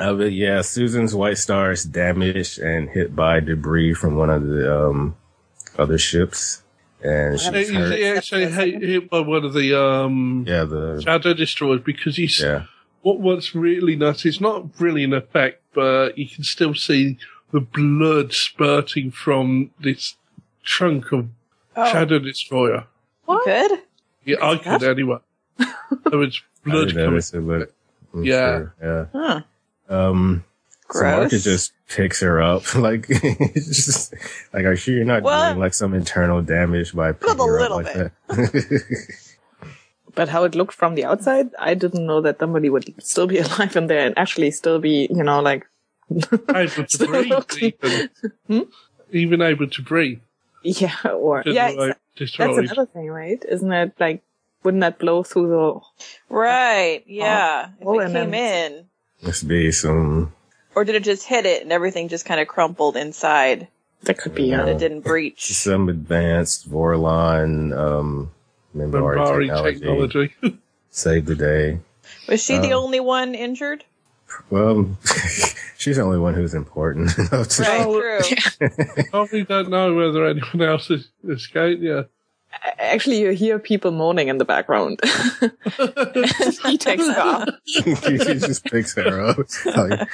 Uh, but yeah, Susan's White Star is damaged and hit by debris from one of the um, other ships, and He she's hurt. he actually hit, hit by one of the um, Yeah, the shadow destroyers because he's yeah, what what's really nuts. It's not really an effect, but you can still see the blood spurting from this trunk of Oh, shadow destroyer. you good? Yeah, I could anyway. There was [LAUGHS] blood coming. notice it, but I'm Yeah. sure, yeah. Huh. Um, so Marcus just picks her up, [LAUGHS] like [LAUGHS] just like, are you sure you're not Well- doing like some internal damage by picking a her up little like that? [LAUGHS] But how it looked from the outside, I didn't know that somebody would still be alive in there and actually still be, you know, like, able to breathe, even. Hmm? even able to breathe. yeah, or, Just yeah, like exa- that's another thing, right? Isn't it like, wouldn't that blow through the, Right. Yeah. Oh, if it came then- in. Must be some. Or did it just hit it and everything just kind of crumpled inside that could be, and uh, it didn't breach? some advanced Vorlon um, Minbari Minbari technology, technology. [LAUGHS] saved the day. Was she the Um, only one injured? Well, [LAUGHS] she's the only one who's important. [LAUGHS] enough to- Right, Oh, true. Probably don't know whether anyone else has escaped. Yeah. actually you hear people moaning in the background. he takes off. he just picks her up. Like,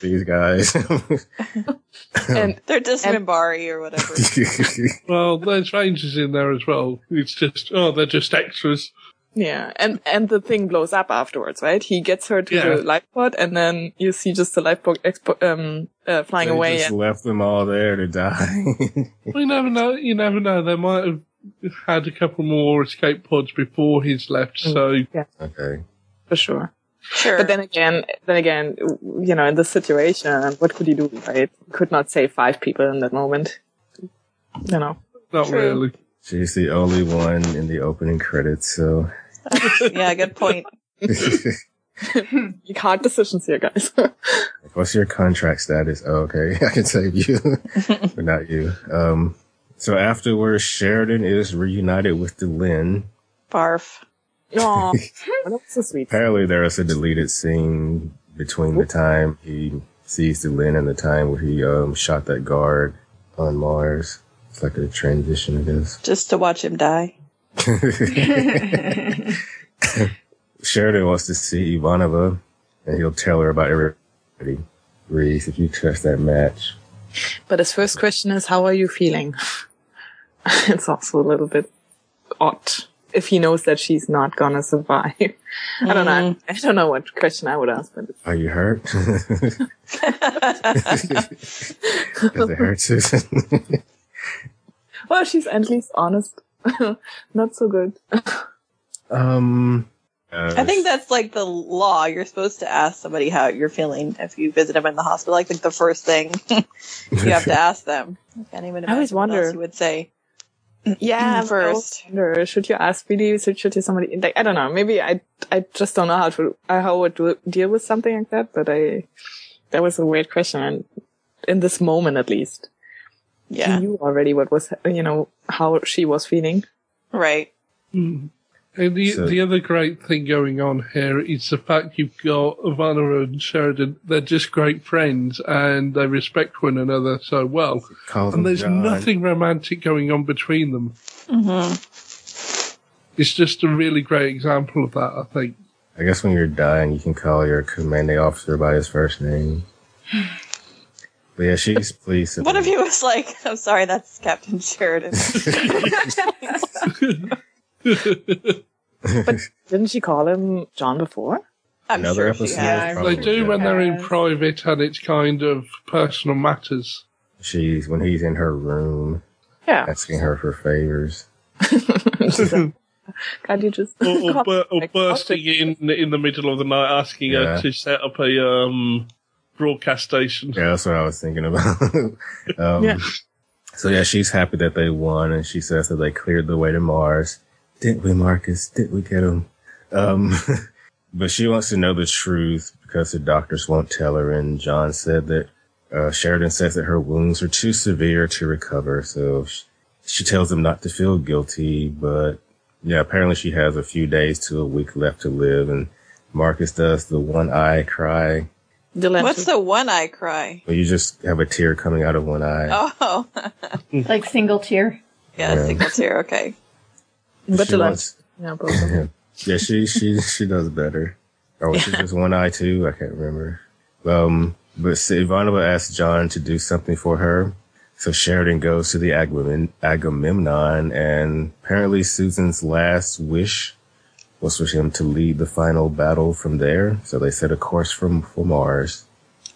these guys. [LAUGHS] And They're just Minbari or whatever. [LAUGHS] Well, there's rangers in there as well. It's just, oh, they're just extras. Yeah, and and the thing blows up afterwards, right? He gets her to Yeah. the lifeboat, and then you see just the lifeboat expo- um uh, flying they away. just And, left them all there to die. [LAUGHS] We never know. You never know. They might have had a couple more escape pods before he's left. So okay. for sure. Sure. But then again, then again, you know, in this situation, what could he do, right? He could not save five people in that moment. You know. not True. really. She's the only one in the opening credits, so [LAUGHS] yeah, good point. [LAUGHS] You can't hard decisions here, guys. What's your contract status? Oh, okay, [LAUGHS] I can save you, but not you. Um, so afterwards, Sheridan is reunited with Delenn. Barf. Aw, [LAUGHS] that was so sweet. Apparently, there is a deleted scene between the time he sees Delenn and the time where he um shot that guard on Mars. It's like a transition, I guess. Just to watch him die. [LAUGHS] [LAUGHS] Sheridan wants to see Ivanova, and he'll tell her about everybody. Reese, if you trust that match. But his first question is, how are you feeling? it's also a little bit odd if he knows that she's not gonna survive. I don't know. I don't know what question I would ask, but Are you hurt? [LAUGHS] Does it hurt, Susan? [LAUGHS] well, she's at least honest. [LAUGHS] not so good. um, uh, I think that's like the law. You're supposed to ask somebody how you're feeling if you visit them in the hospital. I think the first thing you have to ask them. I can't even I always imagine what else you would say. Yeah, First. first. Wonder, should you ask really? Should, should you somebody like I don't know. Maybe I I just don't know how to uh, how I would deal with something like that. But I that was a weird question, and in this moment at least, Yeah, he knew already what was you know how she was feeling. right. And the So- the other great thing going on here is the fact you've got Ivana and Sheridan. They're just great friends and they respect one another so well. calls And there's John. nothing romantic going on between them. hmm It's just a really great example of that, I think. I guess when you're dying, you can call your commanding officer by his first name. But yeah, she's pleased. What if he was like, I'm sorry, that's Captain Sheridan. [LAUGHS] [LAUGHS] [LAUGHS] But didn't she call him John before? I'm Another sure she episode? has. They do yeah. when they're in private and it's kind of personal matters. She's when he's in her room Yeah. asking her for favors. Can't you just or, or, [LAUGHS] bur- or bursting in in the middle of the night asking Yeah. her to set up a um, broadcast station. Yeah, that's what I was thinking about. [LAUGHS] um, Yeah. So yeah, she's happy that they won, and she says that they cleared the way to Mars. Didn't we, Marcus? Didn't we get him? Um, [LAUGHS] but she wants to know the truth because the doctors won't tell her. And John said that uh, Sheridan says that her wounds are too severe to recover, so sh- she tells him not to feel guilty. But yeah, apparently she has a few days to a week left to live, and Marcus does the one eye cry. Dylan, What's the one eye cry? Well, you just have a tear coming out of one eye. Oh, [LAUGHS] like single tear. yeah, Yeah. single tear. Okay. But She Dylan, wants- yeah, both of them. [LAUGHS] yeah, she she she does better. Or was it just one eye too? I can't remember. Um, but Ivanova asks John to do something for her, so Sheridan goes to the Agamemnon, and apparently Susan's last wish was for him to lead the final battle from there. So they set a course from for Mars.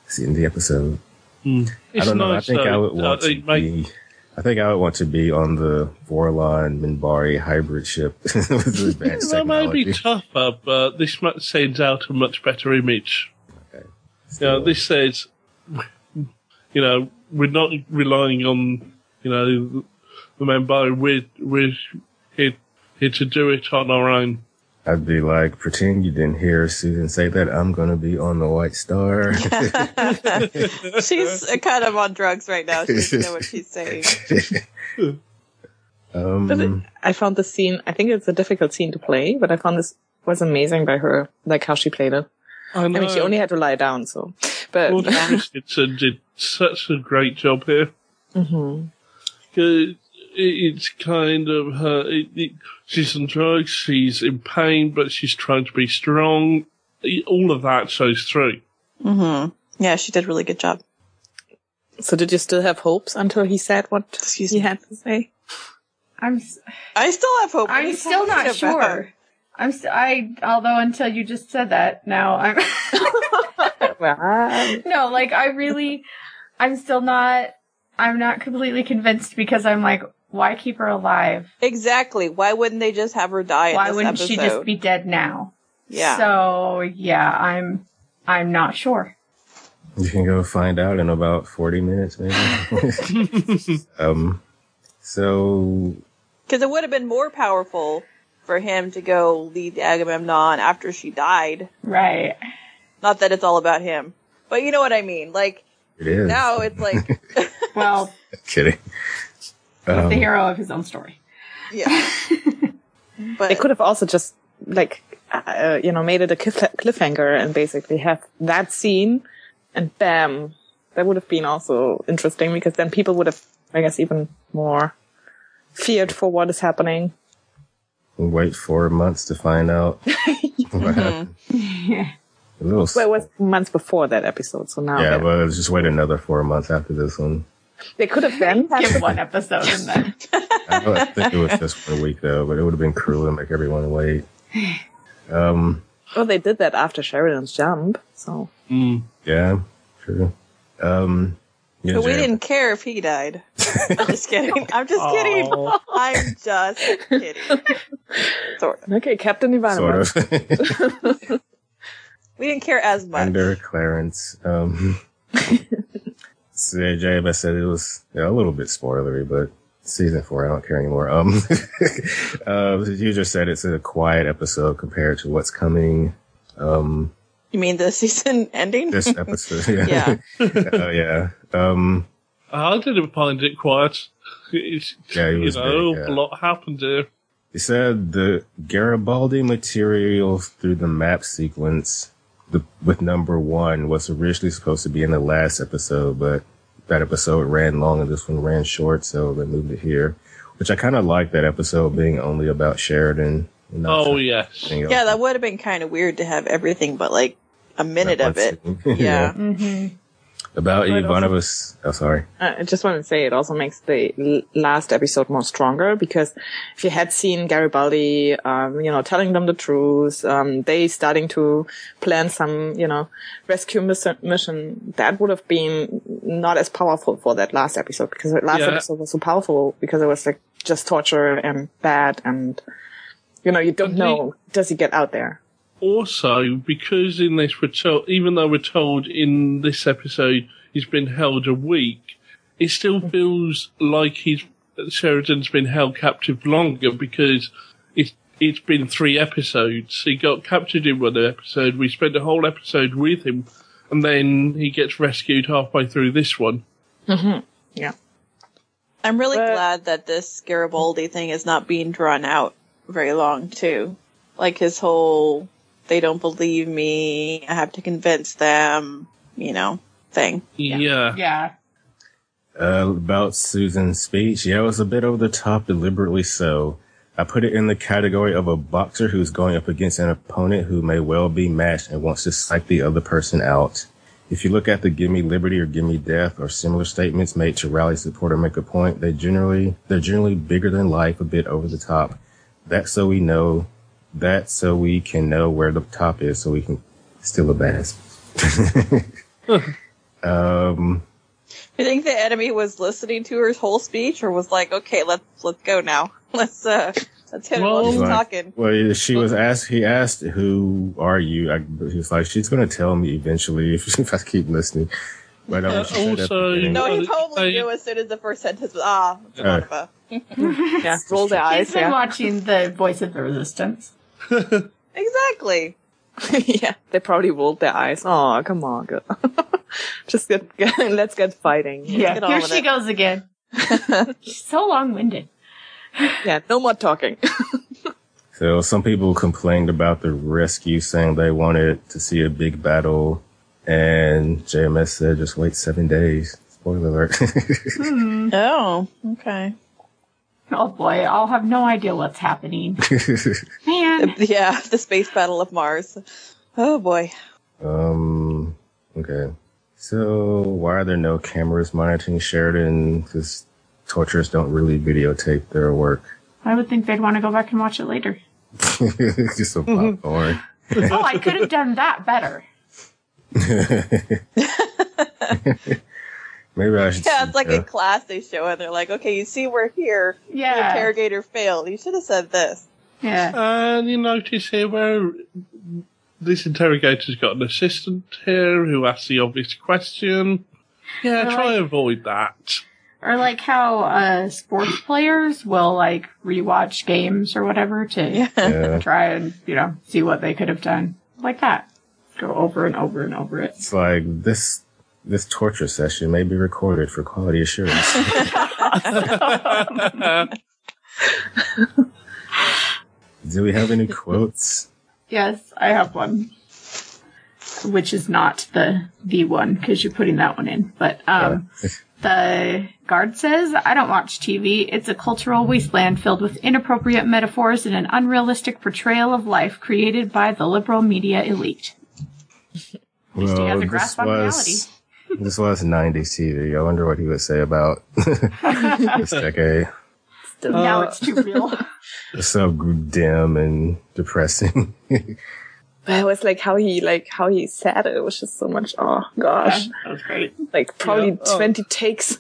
See in the episode. I don't know. I think I would want Uh, to it make- be. I think I would want to be on the Vorlon Minbari hybrid ship [LAUGHS] with [LAUGHS] advanced That might be tougher, but this sends out a much better image. You know, this says, you know, we're not relying on, you know, the Minbari. We're we're here, here to do it on our own. I'd be like, pretend you didn't hear Susan say that. I'm gonna be on the White Star. [LAUGHS] She's uh, kind of on drugs right now. She doesn't know what she's saying. [LAUGHS] But it, um, I found the scene. I think it's a difficult scene to play, but I found this was amazing by her, like how she played it. I, I mean, she only had to lie down, so. But Claudia Christian did such a great job here. Mhm. 'Cause it's kind of her. It, it, she's on drugs. She's in pain, but she's trying to be strong. All of that shows through. hmm Yeah, she did a really good job. so did you still have hopes until he said what Excuse he me. had to say? I'm s- I still have hope. I'm still not talking about? sure. I'm st- I although until you just said that now I'm [LAUGHS] Well, um, no like I really I'm still not I'm not completely convinced because I'm like why keep her alive? Exactly. Why wouldn't they just have her die? in Why this wouldn't episode? she just be dead now? Yeah. So yeah, I'm I'm not sure. you can go find out in about 40 minutes, maybe. [LAUGHS] um, so Because it would have been more powerful for him to go lead the Agamemnon after she died. Right. Not that it's all about him, but you know what I mean. Like It is. now it's like, [LAUGHS] Well, Kidding. He's the Um, hero of his own story. yeah. [LAUGHS] But They could have also just like uh, you know made it a cliff- cliffhanger and basically have that scene, and bam, that would have been also interesting because then people would have, I guess, even more feared for what is happening. we'll wait four months to find out [LAUGHS] what happened. A little. Well, it was months before that episode, so now yeah, they're- but let's just wait another four months after this one. They could have then had [LAUGHS] Give one episode and then. I don't think it was just for a week though, but it would have been cruel to make everyone wait. Um, Oh, they did that after Sheridan's jump. So Mm. yeah, true. Um, yeah, but we Jan- didn't care if he died. I'm just kidding. I'm just [LAUGHS] kidding. [LAUGHS] I'm just kidding. Sort of. okay, Captain Ivanova. sort of. We didn't care as much. Under Clarence. Um, so yeah, JMS said it was yeah, a little bit spoilery, but season four, I don't care anymore. Um, uh, [LAUGHS] you just said it's a quiet episode compared to what's coming. Um, You mean the season [LAUGHS] ending? this episode, yeah, Yeah. [LAUGHS] uh, yeah. Um, I didn't find it quiet. It's, Yeah, he you was know, big, yeah. a lot happened here. He said the Garibaldi material through the map sequence the, with number one was originally supposed to be in the last episode, but that episode ran long and this one ran short, so they moved it here. Which I kind of like that episode being only about Sheridan. and not Oh, yes. else. Yeah, that would have been kind of weird to have everything but like a minute of it. one scene. [LAUGHS] Yeah. Mm-hmm. About But also- Ivanovus. Oh, sorry. Uh, I just want to say it also makes the last episode more stronger because if you had seen Garibaldi, um, you know, telling them the truth, um, they starting to plan some, you know, rescue miss- mission, that would have been not as powerful for that last episode because the last Yeah. episode was so powerful because it was like just torture and bad and, you know, you don't know, does he get out there? Also, because in this we're told, even though we're told in this episode he's been held a week, it still mm. feels like he's Sheridan's been held captive longer because it's it's been three episodes. He got captured in one episode. We spent a whole episode with him, and then he gets rescued halfway through this one. Mm-hmm. Yeah. I'm really But- glad that this Garibaldi thing is not being drawn out very long too. Like his whole they don't believe me, I have to convince them, you know, thing. Yeah. Yeah. Uh, about Susan's speech, yeah, it was a bit over the top, deliberately so. I put it in the category of a boxer who's going up against an opponent who may well be matched and wants to psych the other person out. If you look at the "Give me liberty" or "Give me death" or similar statements made to rally support or make a point, they generally they're generally bigger than life, a bit over the top. That's so we know. That so we can know where the top is, so we can steal a bass. [LAUGHS] um. You think the enemy was listening to her whole speech or was like, okay, let's let's go now. [LAUGHS] Let's uh let's hit her while Well- she's Like, talking. Well, she was asked. He asked, "Who are you?" I, he was like, "She's going to tell me eventually [LAUGHS] if, if I keep listening." But Uh, she said at also- No, he Uh, probably I- knew as soon as the first sentence was ah, Ivanova. Yeah. Roll their eyes. He's been Yeah. watching the Voice of the Resistance. Exactly. [LAUGHS] yeah, they probably rolled their eyes. Oh, come on, girl. [LAUGHS] Just get, get [LAUGHS] let's get fighting. Yeah, get here she it. goes again. She's so long-winded. Yeah, no more talking. So some people complained about the rescue, saying they wanted to see a big battle, and JMS said, "Just wait seven days." Spoiler alert. Mm-hmm. Oh, okay. Oh boy, I'll have no idea what's happening. [LAUGHS] Man, Yeah, the space battle of Mars. Oh boy. um. Okay. So why are there no cameras monitoring Sheridan? Because torturers don't really videotape their work. I would think they'd want to go back and watch it later. [LAUGHS] Just some popcorn. Oh, I could have done that better. [LAUGHS] Maybe I should. Yeah, it's like in class they show and They're like, okay, you see we're here. The Yeah. interrogator failed. You should have said this. Yeah. And you notice here where this interrogator's got an assistant here who asks the obvious question. Yeah, I try like- avoid that. Or like how uh, sports players will like rewatch games or whatever to [LAUGHS] Yeah. try and you know see what they could have done, like that. Go over and over and over it. It's like this this torture session may be recorded for quality assurance. [LAUGHS] Do we have any quotes? Yes, I have one, which is not the the one because you're putting that one in. But um, the guard says, "I don't watch TV. It's a cultural wasteland filled with inappropriate metaphors and an unrealistic portrayal of life created by the liberal media elite." least he has a grasp on was this was '90s TV. I wonder what he would say about [LAUGHS] this decade. now uh, it's too real. [LAUGHS] It's so dim and depressing. [LAUGHS] But it was like how he like how he said it. It was just so much. Oh gosh, that was great. like probably Yeah. Oh. twenty takes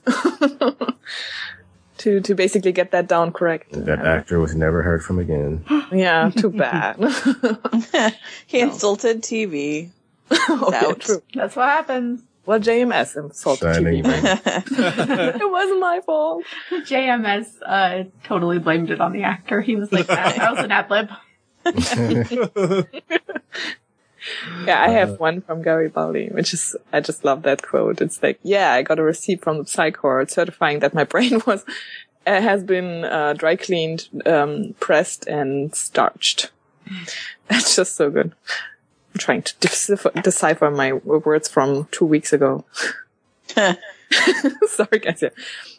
to to basically get that down correct. that actor was never heard from again. [GASPS] Yeah, too bad. he insulted TV. okay, Ouch. true. That's what happens. Well, JMS insulted Shining TV. [LAUGHS] [LAUGHS] It wasn't my fault. JMS uh, totally blamed it on the actor. He was like, "That, that was an ad lib." [LAUGHS] Yeah, I have one from Gary Garibaldi, which is I just love that quote. It's like, yeah, I got a receipt from the psych ward certifying that my brain was uh, has been uh, dry cleaned, um, pressed, and starched. That's just so good. I'm trying to decipher, decipher my words from two weeks ago. [LAUGHS] Sorry, guys. Yeah,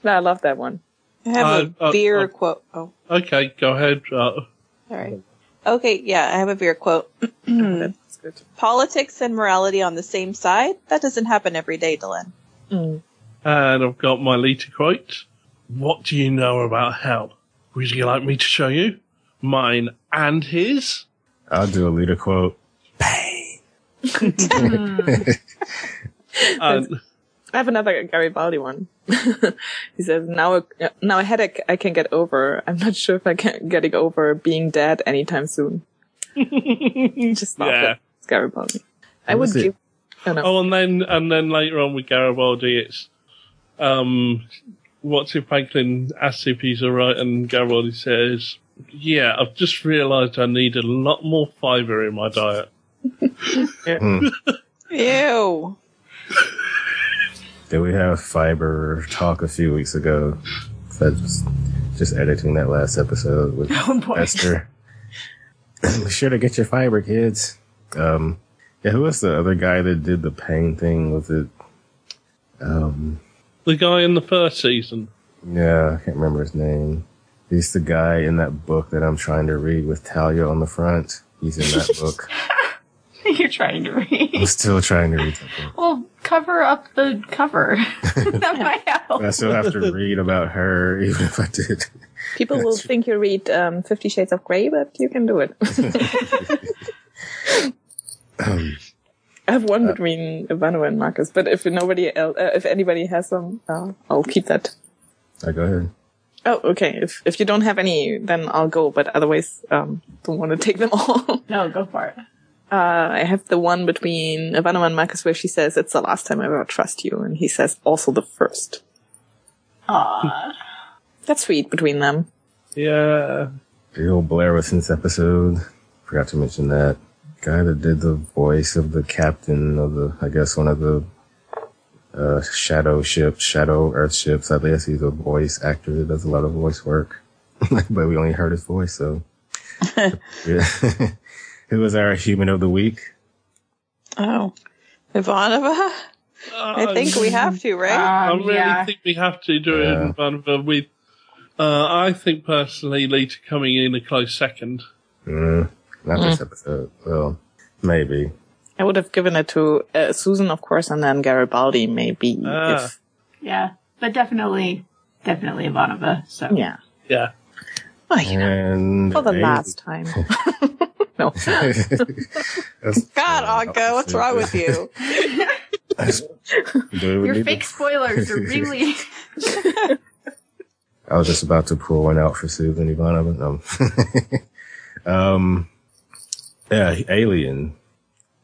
no, I love that one. I have a Uh, uh, beer uh, quote. Oh, Okay, go ahead. Uh, sorry. Okay, yeah, I have a beer quote. [CLEARS THROAT] That's good. Politics and morality on the same side? That doesn't happen every day, Delenn. Mm. and I've got my Lyta quote. What do you know about hell? Would you like me to show you? Mine and his? I'll do a Lyta quote. And I have another Garibaldi one. [LAUGHS] he says, now, a, now a headache I can get over. I'm not sure if I can getting over being dead anytime soon. [LAUGHS] Just love Yeah. it. It's Garibaldi. I would give, oh no. oh, and then and then later on with Garibaldi, it's um, what's if Franklin asks if he's alright, and Garibaldi says, "Yeah, I've just realised I need a lot more fibre in my diet." Ew. Did we have fiber talk a few weeks ago? So I just just editing that last episode with Oh boy. Esther. [LAUGHS] Be sure to get your fiber, kids. Um, yeah, who was the other guy that did the pain thing? Was it? Um, The guy in the first season. yeah, I can't remember his name. He's the guy in that book that I'm trying to read with Talia on the front. He's in that [LAUGHS] book. [LAUGHS] You're trying to read. I'm still trying to read that book. Well, cover up the cover. [LAUGHS] that might [LAUGHS] help. I still have to read about her, even if I did. People will think you read um, Fifty Shades of Grey, but you can do it. Um, I have one between Ivano and Marcus, but if nobody else, uh, if anybody has them, uh, I'll keep that. I go ahead. Oh, okay. If if you don't have any, then I'll go. But otherwise, um, don't want to take them all. No, go for it. Uh, I have the one between Ivano and Marcus where she says, it's the last time I ever trust you. And he says, also the first. Aww. That's sweet between them. Yeah. The old Blair was in this episode. Forgot to mention that. Guy that did the voice of the captain of the, I guess one of the, uh, shadow ships, shadow earth ships. I guess he's a voice actor that does a lot of voice work. [LAUGHS] but we only heard his voice, so. [LAUGHS] Yeah. [LAUGHS] Who was our human of the week? Oh. Ivanova? I think we have to, right? I Um, really yeah. think we have to do it Yeah. in front of her with. Uh, I think personally, Lyta coming in a close second. Mm, not this episode. Well, maybe. I would have given it to uh, Susan, of course, and then Garibaldi, maybe. Ah. If, Yeah, but definitely, definitely Ivanova. So yeah. Yeah. Oh, you know, And for the maybe- last time. [LAUGHS] [LAUGHS] no. That's- [LAUGHS] God, Anka, what's wrong with you? Do [LAUGHS] we your fake to- spoilers are really. [LAUGHS] I was just about to pull one out for Susan Ivanova. No. um, yeah, Alien.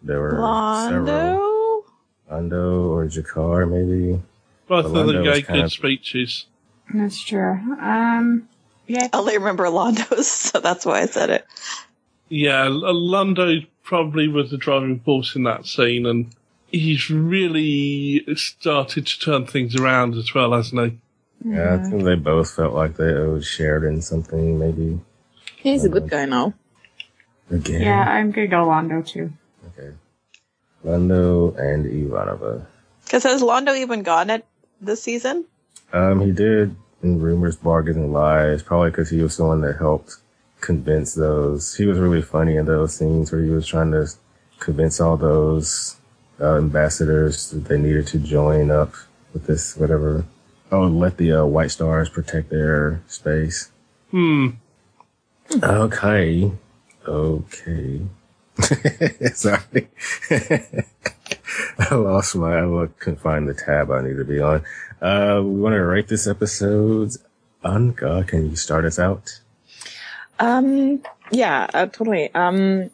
There were several. Londo? Londo or G'Kar, maybe. Both of Orlando them gave good of- speeches. That's true. Um, yeah. I only remember Londo's, so that's why I said it. Yeah, L- Londo probably was the driving force in that scene, and he's really started to turn things around as well, hasn't he? Yeah, I think they both felt like they owed Sheridan something, maybe. He's a good guy now. Again. Yeah, I'm gonna go Londo too. Okay. Londo and Ivanova. Because has Londo even gone it this season? Um, he did in rumors, bargains, and lies. Probably because he was the one that helped convince those. He was really funny in those scenes where he was trying to convince all those uh, ambassadors that they needed to join up with this whatever. Oh, let the uh, White Stars protect their space. Hmm. Okay. Okay. [LAUGHS] Sorry. [LAUGHS] I lost my, I look- couldn't find the tab I need to be on. Uh, we want to rate this episode. Anka, can you start us out? Um, yeah, uh, totally. Um,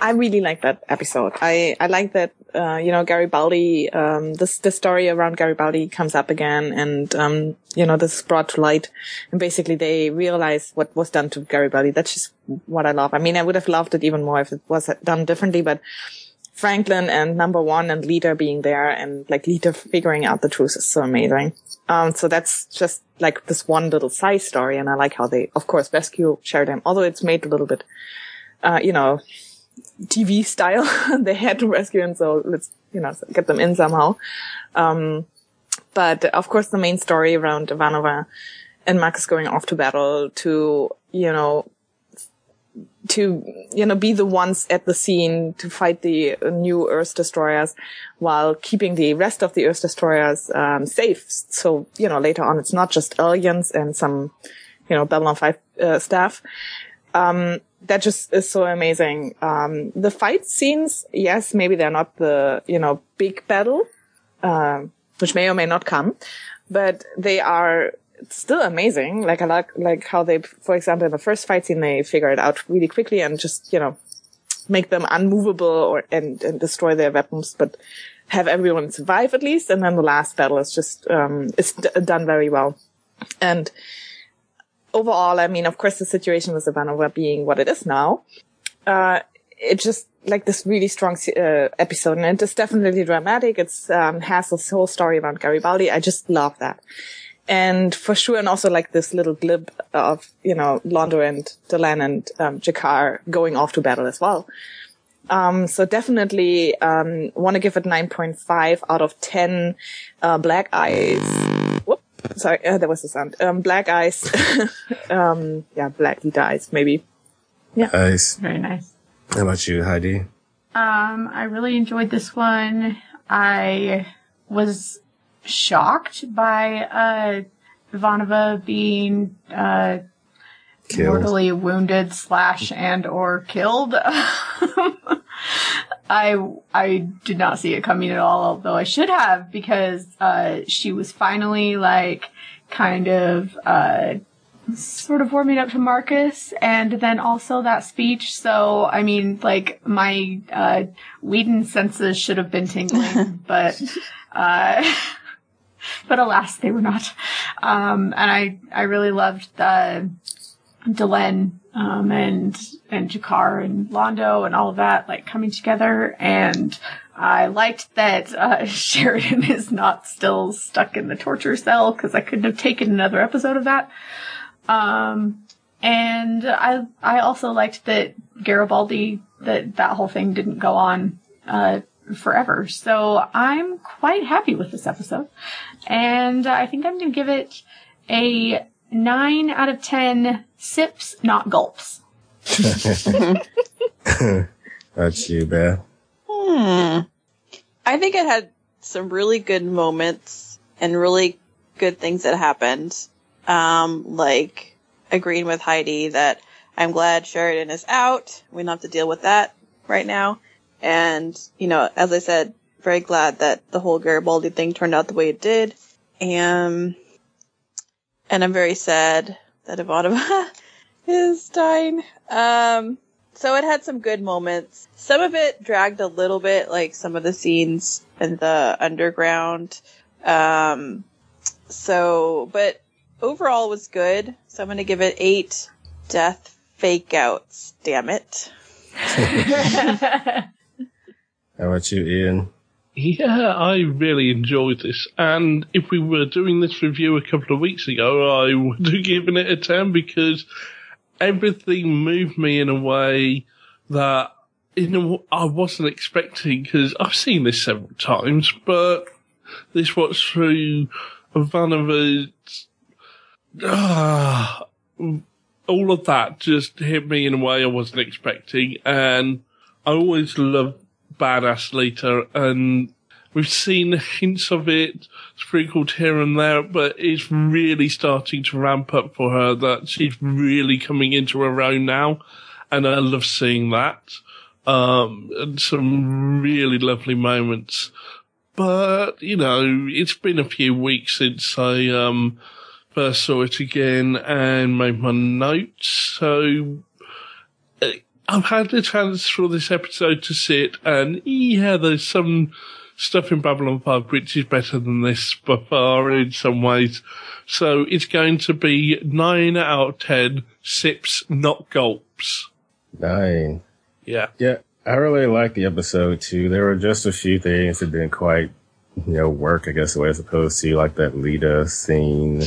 I really like that episode. I, I like that, uh, you know, Garibaldi, um, this, the story around Garibaldi comes up again and, um, you know, this is brought to light and basically they realize what was done to Garibaldi. That's just what I love. I mean, I would have loved it even more if it was done differently, but Franklin and number one and Lyta being there and like Lyta figuring out the truth is so amazing. Um, so that's just like this one little side story. And I like how they, of course, rescue Sheridan, although it's made a little bit, uh, you know, TV style. [LAUGHS] they had to rescue him. So let's, you know, get them in somehow. Um, but of course, the main story around Ivanova and Marcus going off to battle to, you know, to you know be the ones at the scene to fight the new Earth destroyers while keeping the rest of the Earth destroyers um, safe. So you know later on it's not just aliens and some you know Babylon Five uh, staff. Um, that just is so amazing. Um, the fight scenes, yes, maybe they're not the you know big battle, um, which may or may not come, but they are still amazing. Like I like like how they, for example, in the first fight scene, they figure it out really quickly and just you know make them unmovable or and and destroy their weapons, but have everyone survive at least. And then the last battle is just um is d- done very well. And overall, I mean, of course, the situation with Ivanova being what it is now, uh, it just like this really strong uh, episode, and it is definitely dramatic. It's um, has this whole story around Garibaldi. I just love that and for sure, and also like this little glib of you know Londo and Delenn and um, G'Kar going off to battle as well. Um, so definitely um, want to give it 9.5 out of 10 uh, black eyes. Whoop, sorry, uh, that was the sound. Um, black eyes. [LAUGHS] um, yeah, black Lyta eyes, maybe. Yeah. Nice. Very nice. How about you, Heidi? Um, I really enjoyed this one. I was shocked by uh Ivanova being uh Killed. mortally wounded slash and or killed. [LAUGHS] I I did not see it coming at all, although I should have because uh she was finally like kind of uh sort of warming up to Marcus and then also that speech. So, I mean, like, my, uh, Whedon senses should have been tingling, [LAUGHS] but, uh, but alas, they were not. Um, and I, I really loved the Delenn, um, and, and G'Kar and Londo and all of that, like, coming together. And I liked that, uh, [LAUGHS] Sheridan is not still stuck in the torture cell because I couldn't have taken another episode of that. Um, and I, I also liked that Garibaldi, that that whole thing didn't go on, uh, forever. So I'm quite happy with this episode. And I think I'm going to give it a nine out of 10 sips, not gulps. [LAUGHS] That's you, Beth. Hmm. I think it had some really good moments and really good things that happened. Um, like agreeing with Heidi that I'm glad Sheridan is out. We don't have to deal with that right now. And, you know, as I said, very glad that the whole Garibaldi thing turned out the way it did. And, and I'm very sad that Ivanova [LAUGHS] is dying. Um, so it had some good moments. Some of it dragged a little bit, like some of the scenes in the underground Um, so, but overall was good. So I'm going to give it eight death fake outs. Damn it. [LAUGHS] [LAUGHS] How about you, Ian? Yeah, I really enjoyed this. And if we were doing this review a couple of weeks ago, I would have given it a 10 because everything moved me in a way that you know, I wasn't expecting because I've seen this several times, but this was through Ivanova's, ah, all of that just hit me in a way I wasn't expecting. And I always love badass Lyta and we've seen hints of it sprinkled here and there, but it's really starting to ramp up for her that she's really coming into her own now. And I love seeing that. Um, and some really lovely moments. But, you know, it's been a few weeks since I, um, first saw it again and made my notes. So I've had the chance for this episode to sit and yeah, there's some stuff in Babylon 5 which is better than this by far in some ways. So it's going to be 9 out of 10 sips, not gulps. Nine. Yeah. Yeah, I really liked the episode too. There were just a few things that didn't quite, you know, work, I guess, the way it's supposed to, like that Lyta scene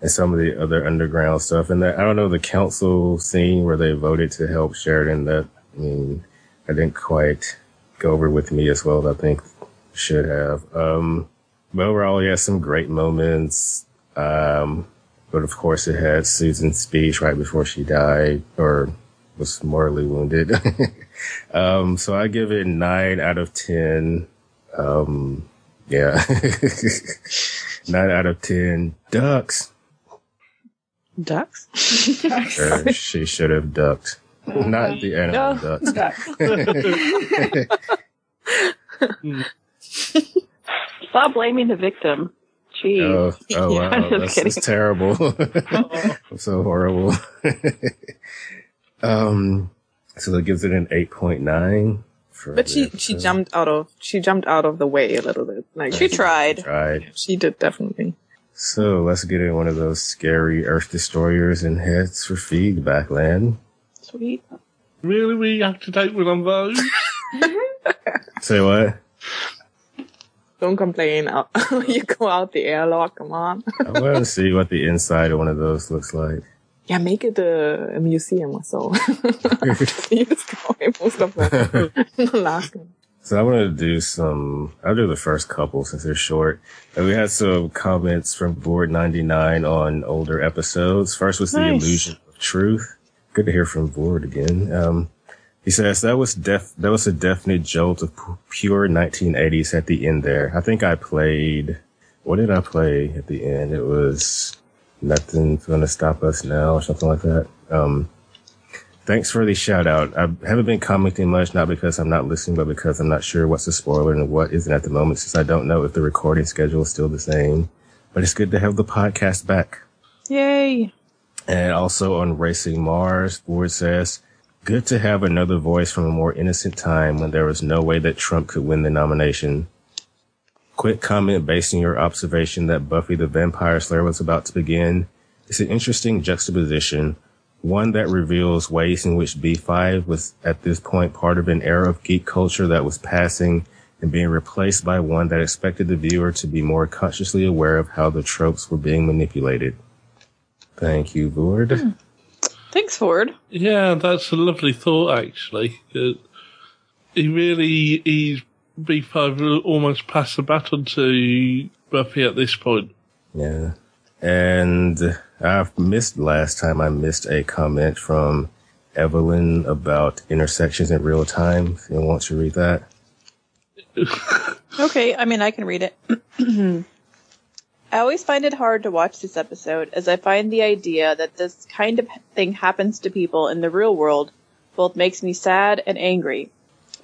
and some of the other underground stuff. And that, I don't know, the council scene where they voted to help Sheridan, that, I mean, I didn't quite go over with me as well as I think should have. Um, but overall, yeah, some great moments. Um, but of course it had Susan's speech right before she died or was mortally wounded. [LAUGHS] um, so I give it nine out of 10. Um, yeah. [LAUGHS] nine out of 10 ducks. Ducks? Or she should have ducked. Not the animal No. [LAUGHS] ducks. Stop blaming the victim. Jeez. Oh, oh [LAUGHS] wow. I'm just That's, kidding. that's terrible. [LAUGHS] so horrible. um, so that gives it an 8.9. But she the she jumped out of she jumped out of the way a little bit. Like She tried. Tried. She did definitely. So let's get in one of those scary Earth destroyers and heads for feedback land. Sweet. Really, we have to take one on those? [LAUGHS] Say what? Don't complain. [LAUGHS] you go out the airlock. Come on. I want to [LAUGHS] see what the inside of one of those looks like. Yeah, make it a, a museum or so. you destroy most of them. the last one. So I wanted to do some, I'll do the first couple since they're short. And we had some comments from Board 99 on older episodes. First was the illusion of truth. Good to hear from Board again. Um, he says that was def, that was a definite jolt of pu- pure 1980s at the end there. I think I played, what did I play at the end? It was nothing's gonna stop us now or something like that. Um, Thanks for the shout out. I haven't been commenting much, not because I'm not listening, but because I'm not sure what's a spoiler and what isn't at the moment, since I don't know if the recording schedule is still the same. But it's good to have the podcast back. Yay. And also on Racing Mars, Ford says, good to have another voice from a more innocent time when there was no way that Trump could win the nomination. Quick comment based on your observation that Buffy the Vampire Slayer was about to begin. It's an interesting juxtaposition, one that reveals ways in which B5 was at this point part of an era of geek culture that was passing and being replaced by one that expected the viewer to be more consciously aware of how the tropes were being manipulated. Thank you, Board. Thanks, Ford. Yeah, that's a lovely thought, actually. Uh, he really, he's B5 will almost pass the baton to Buffy at this point. Yeah. And I've missed last time I missed a comment from Evelyn about intersections in real time. If you want to read that. [LAUGHS] Okay, I mean, I can read it. [CLEARS THROAT] I always find it hard to watch this episode as I find the idea that this kind of thing happens to people in the real world both makes me sad and angry.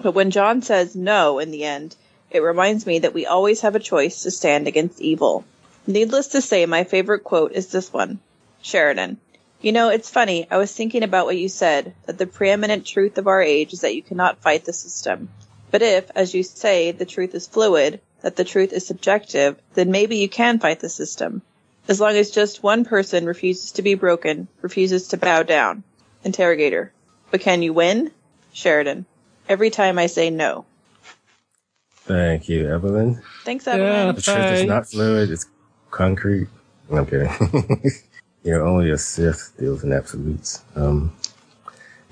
But when John says no in the end, it reminds me that we always have a choice to stand against evil. Needless to say, my favorite quote is this one Sheridan. You know, it's funny. I was thinking about what you said, that the preeminent truth of our age is that you cannot fight the system. But if, as you say, the truth is fluid, that the truth is subjective, then maybe you can fight the system. As long as just one person refuses to be broken, refuses to bow down. Interrogator. But can you win? Sheridan. Every time I say no. Thank you, Evelyn. Thanks, Yeah. Evelyn. The truth is not fluid, it's concrete. I'm kidding. you know, only a Sith deals in absolutes. Um,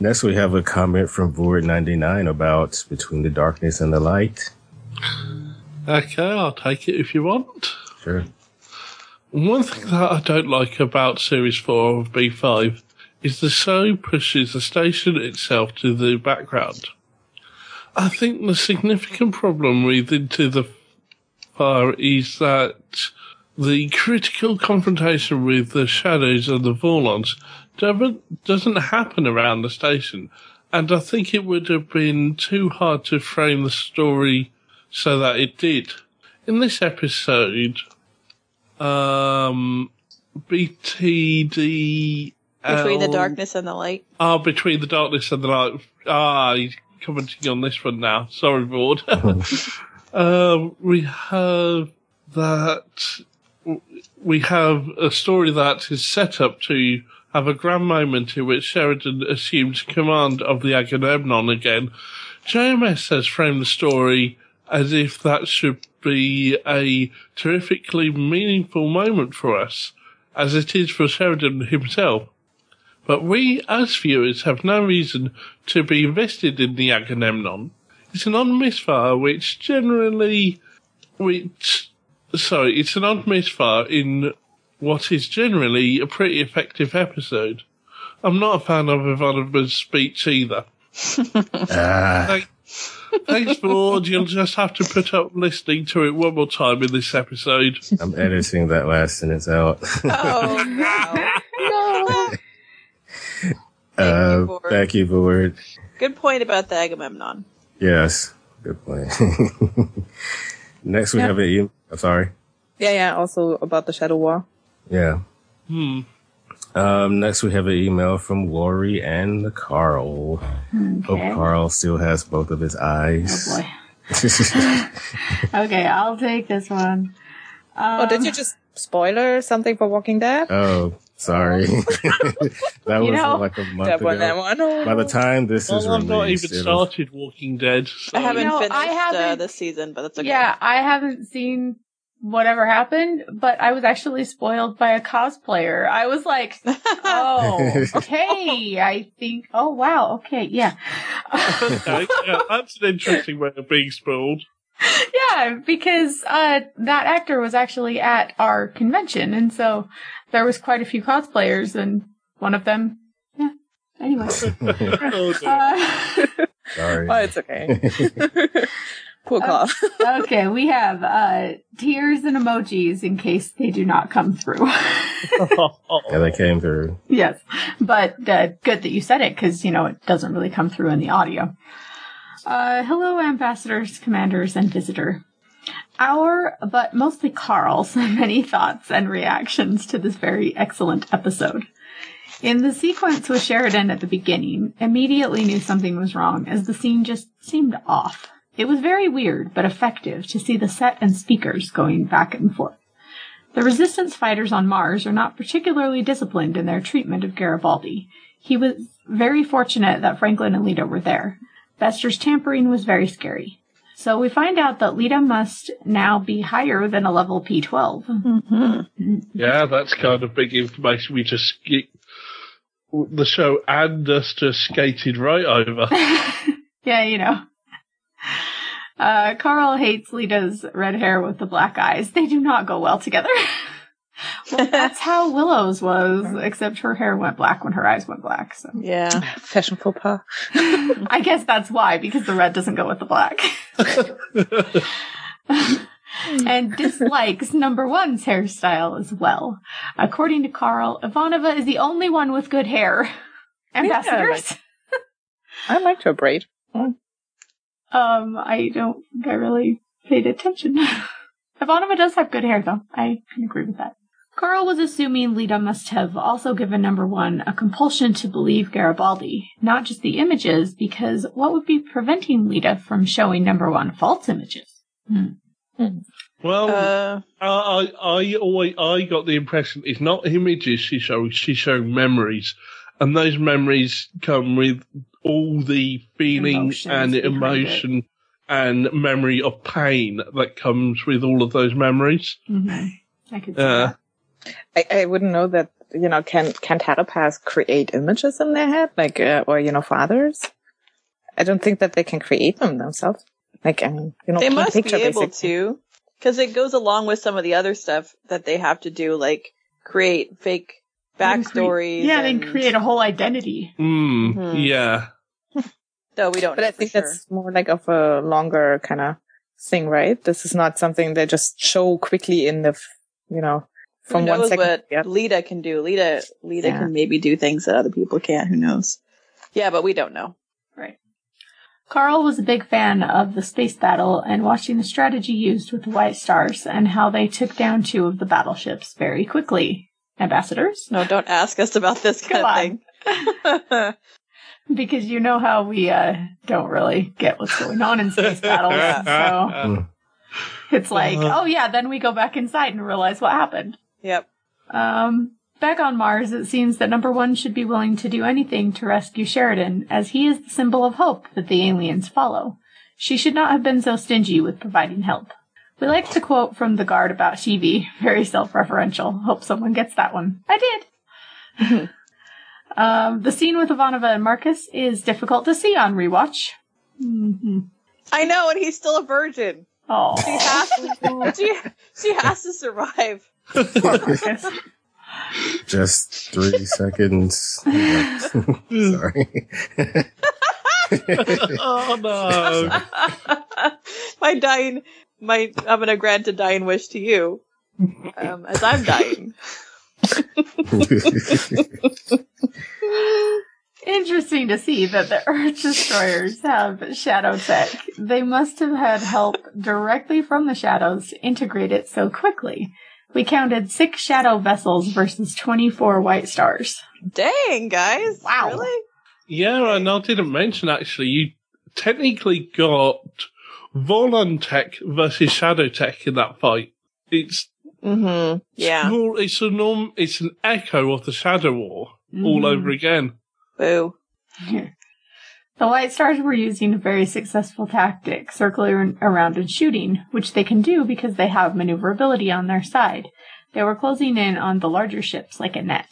next, we have a comment from Void99 about Between the Darkness and the Light. Okay, I'll take it if you want. Sure. One thing that I don't like about Series 4 of B5 is the show pushes the station itself to the background. I think the significant problem with Into the Fire is that the critical confrontation with the shadows and the Vorlons doesn't, doesn't happen around the station. And I think it would have been too hard to frame the story so that it did. In this episode, um, BTD. Between the darkness and the light. Ah, between the darkness and the light. Ah, he's commenting on this one now. Sorry, board. [LAUGHS] [LAUGHS] um, we have that. We have a story that is set up to have a grand moment in which Sheridan assumes command of the Agamemnon again. JMS has framed the story as if that should be a terrifically meaningful moment for us, as it is for Sheridan himself. But we, as viewers, have no reason to be invested in the Agamemnon. It's an odd misfire which generally, which, sorry, it's an odd misfire in what is generally a pretty effective episode. I'm not a fan of Ivanova's speech either. [LAUGHS] Thank- Thanks, Lord. You'll just have to put up listening to it one more time in this episode. I'm editing that last sentence out. Oh, wow. [LAUGHS] uh, Void. thank you, Void. Good point about the Agamemnon. Yes, good point. [LAUGHS] Next, we Yeah. have an email. I'm sorry. Yeah, yeah. Also about the Shadow War. Yeah. Hmm. Um, next, we have an email from Lori and Carl. Hope Carl still has both of his eyes. Oh boy. [LAUGHS] Okay, I'll take this one. Um, oh, did you just spoiler something for Walking Dead? oh, sorry. [LAUGHS] [LAUGHS] that was know, like a month that one, that ago. one. Oh. By the time this is Well, I've not even started Walking Dead. So. I haven't know, finished Uh, haven't- this season, but that's okay. Yeah, I haven't seen whatever happened, but I was actually spoiled by a cosplayer. I was like, [LAUGHS] oh, okay. [LAUGHS] I think, oh wow, okay, yeah. okay, yeah, that's an interesting way of being spoiled. yeah, because uh, that actor was actually at our convention, and so there was quite a few cosplayers, and one of them, yeah. Anyway, [LAUGHS] Oh, uh, sorry. Oh, it's okay. Poor Carl. [LAUGHS] okay, we have uh, tears and emojis in case they do not come through. [LAUGHS] [LAUGHS] yeah, they came through. yes, but uh, good that you said it because you know it doesn't really come through in the audio. Uh, hello, ambassadors, commanders, and visitor. Our, but mostly Carl's, many thoughts and reactions to this very excellent episode. In the sequence with Sheridan at the beginning, immediately knew something was wrong as the scene just seemed off. It was very weird but effective to see the set and speakers going back and forth. The resistance fighters on Mars are not particularly disciplined in their treatment of Garibaldi. He was very fortunate that Franklin and Lyta were there. Bester's tampering was very scary. So we find out that Lyta must now be higher than a level P12. Mm-hmm. Yeah, that's kind of big information. We just sk- the show and us just skated right over. [LAUGHS] yeah, you know. Uh, Carl hates Lyta's red hair with the black eyes. They do not go well together. [LAUGHS] well, that's how [LAUGHS] Willow's was, except her hair went black when her eyes went black. So Yeah. [LAUGHS] Fashion faux pas. I guess that's why, because the red doesn't go with the black. and dislikes number one's hairstyle as well. According to Carl, Ivanova is the only one with good hair. Ambassadors? I liked her braid. Um, I don't think I really paid attention. [LAUGHS] Ivanova does have good hair, though. I can agree with that. Carl was assuming Lyta must have also given number one a compulsion to believe Garibaldi, not just the images, because what would be preventing Lyta from showing number one false images? Hmm. Well, Uh, I, I, I always, I got the impression it's not images she's showing, she's showing memories. And those memories come with all the feeling Emotions and emotion and memory of pain that comes with all of those memories. Mhm. I could see Uh, that. I, I wouldn't know that, you know, can, can telepaths create images in their head? Like, uh, or, you know, for others? I don't think that they can create them themselves. Like, I mean, you know, they must picture, be able basically. to, because it goes along with some of the other stuff that they have to do, like create fake Then cre- backstories. Yeah, then and- create a whole identity. mm, Mhm. yeah. [LAUGHS] No, we don't. But know I think sure. that's more like of a longer kind of thing, right? This is not something they just show quickly in the, f- you know, from Who knows one second. what to. Lyta can do? Lyta, Lyta Yeah. can maybe do things that other people can't. Who knows? Yeah, but we don't know. Right. Carl was a big fan of the space battle and watching the strategy used with the White Stars and how they took down two of the battleships very quickly. Ambassadors? No, don't ask us about this Come kind of thing. [LAUGHS] Because you know how we uh, don't really get what's going on in space [LAUGHS] battles. so it's like, oh yeah, then we go back inside and realize what happened. yep. Um, back on Mars, it seems that number one should be willing to do anything to rescue Sheridan, as he is the symbol of hope that the aliens follow. She should not have been so stingy with providing help. We like to quote from the guard about Shivi, very self-referential. Hope someone gets that one. I did. [LAUGHS] um, the scene with Ivanova and Marcus is difficult to see on rewatch. hmm I know, and he's still a virgin. Oh, She has to. [LAUGHS] she, she has to survive. [LAUGHS] Just three seconds. Sorry. oh no. my dying, my I'm gonna grant a dying wish to you, um, as I'm dying. [LAUGHS] Interesting to see that the Earth destroyers have shadow tech. They must have had help directly from the shadows to integrate it so quickly. We counted six shadow vessels versus 24 white stars. Dang, guys! Wow. Really? Yeah, and I didn't mention actually, you technically got Vorlon tech versus Shadow Tech in that fight. It's Mm-hmm. Yeah. small, it's a norm, it's an echo of the Shadow War all Mhm. over again. Boo. [LAUGHS] The white stars were using a very successful tactic, circling around and shooting, which they can do because they have maneuverability on their side. They were closing in on the larger ships like a net.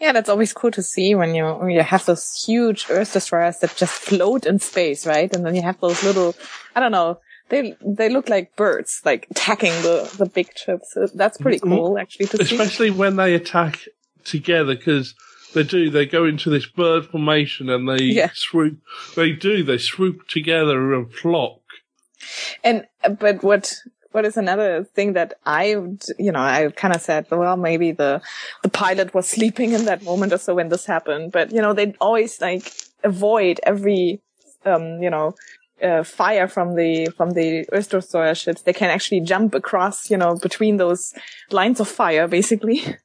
Yeah, that's always cool to see when you when you have those huge Earth destroyers that just float in space, right? And then you have those little, I don't know, they they look like birds, like attacking the the big ships. So That's pretty mm-hmm. cool, actually, to see. Especially when they attack together, because they do, they go into this bird formation and they Yeah. swoop, they do, they swoop together in a flock. And but what what is another thing that I you know I kind of said well maybe the the pilot was sleeping in that moment or so when this happened. But you know they always like avoid every um you know uh, fire from the from the destroyer ships. They can actually jump across you know between those lines of fire basically. [LAUGHS]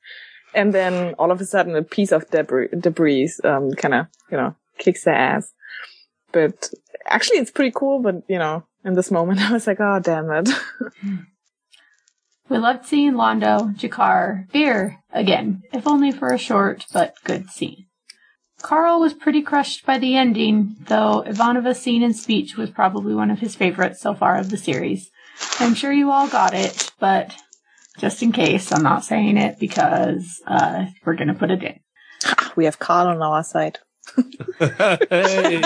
And then all of a sudden a piece of debris debris um kind of you know kicks their ass. But actually it's pretty cool but you know in this moment [LAUGHS] i was like oh damn it We loved seeing Londo, G'Kar, Vir again, if only for a short but good scene. Carl was pretty crushed by the ending, though Ivanova's scene and speech was probably one of his favorites so far of the series. I'm sure you all got it, but just in case, I'm not saying it because uh, we're gonna put it in. [LAUGHS] we have carl on our side hey.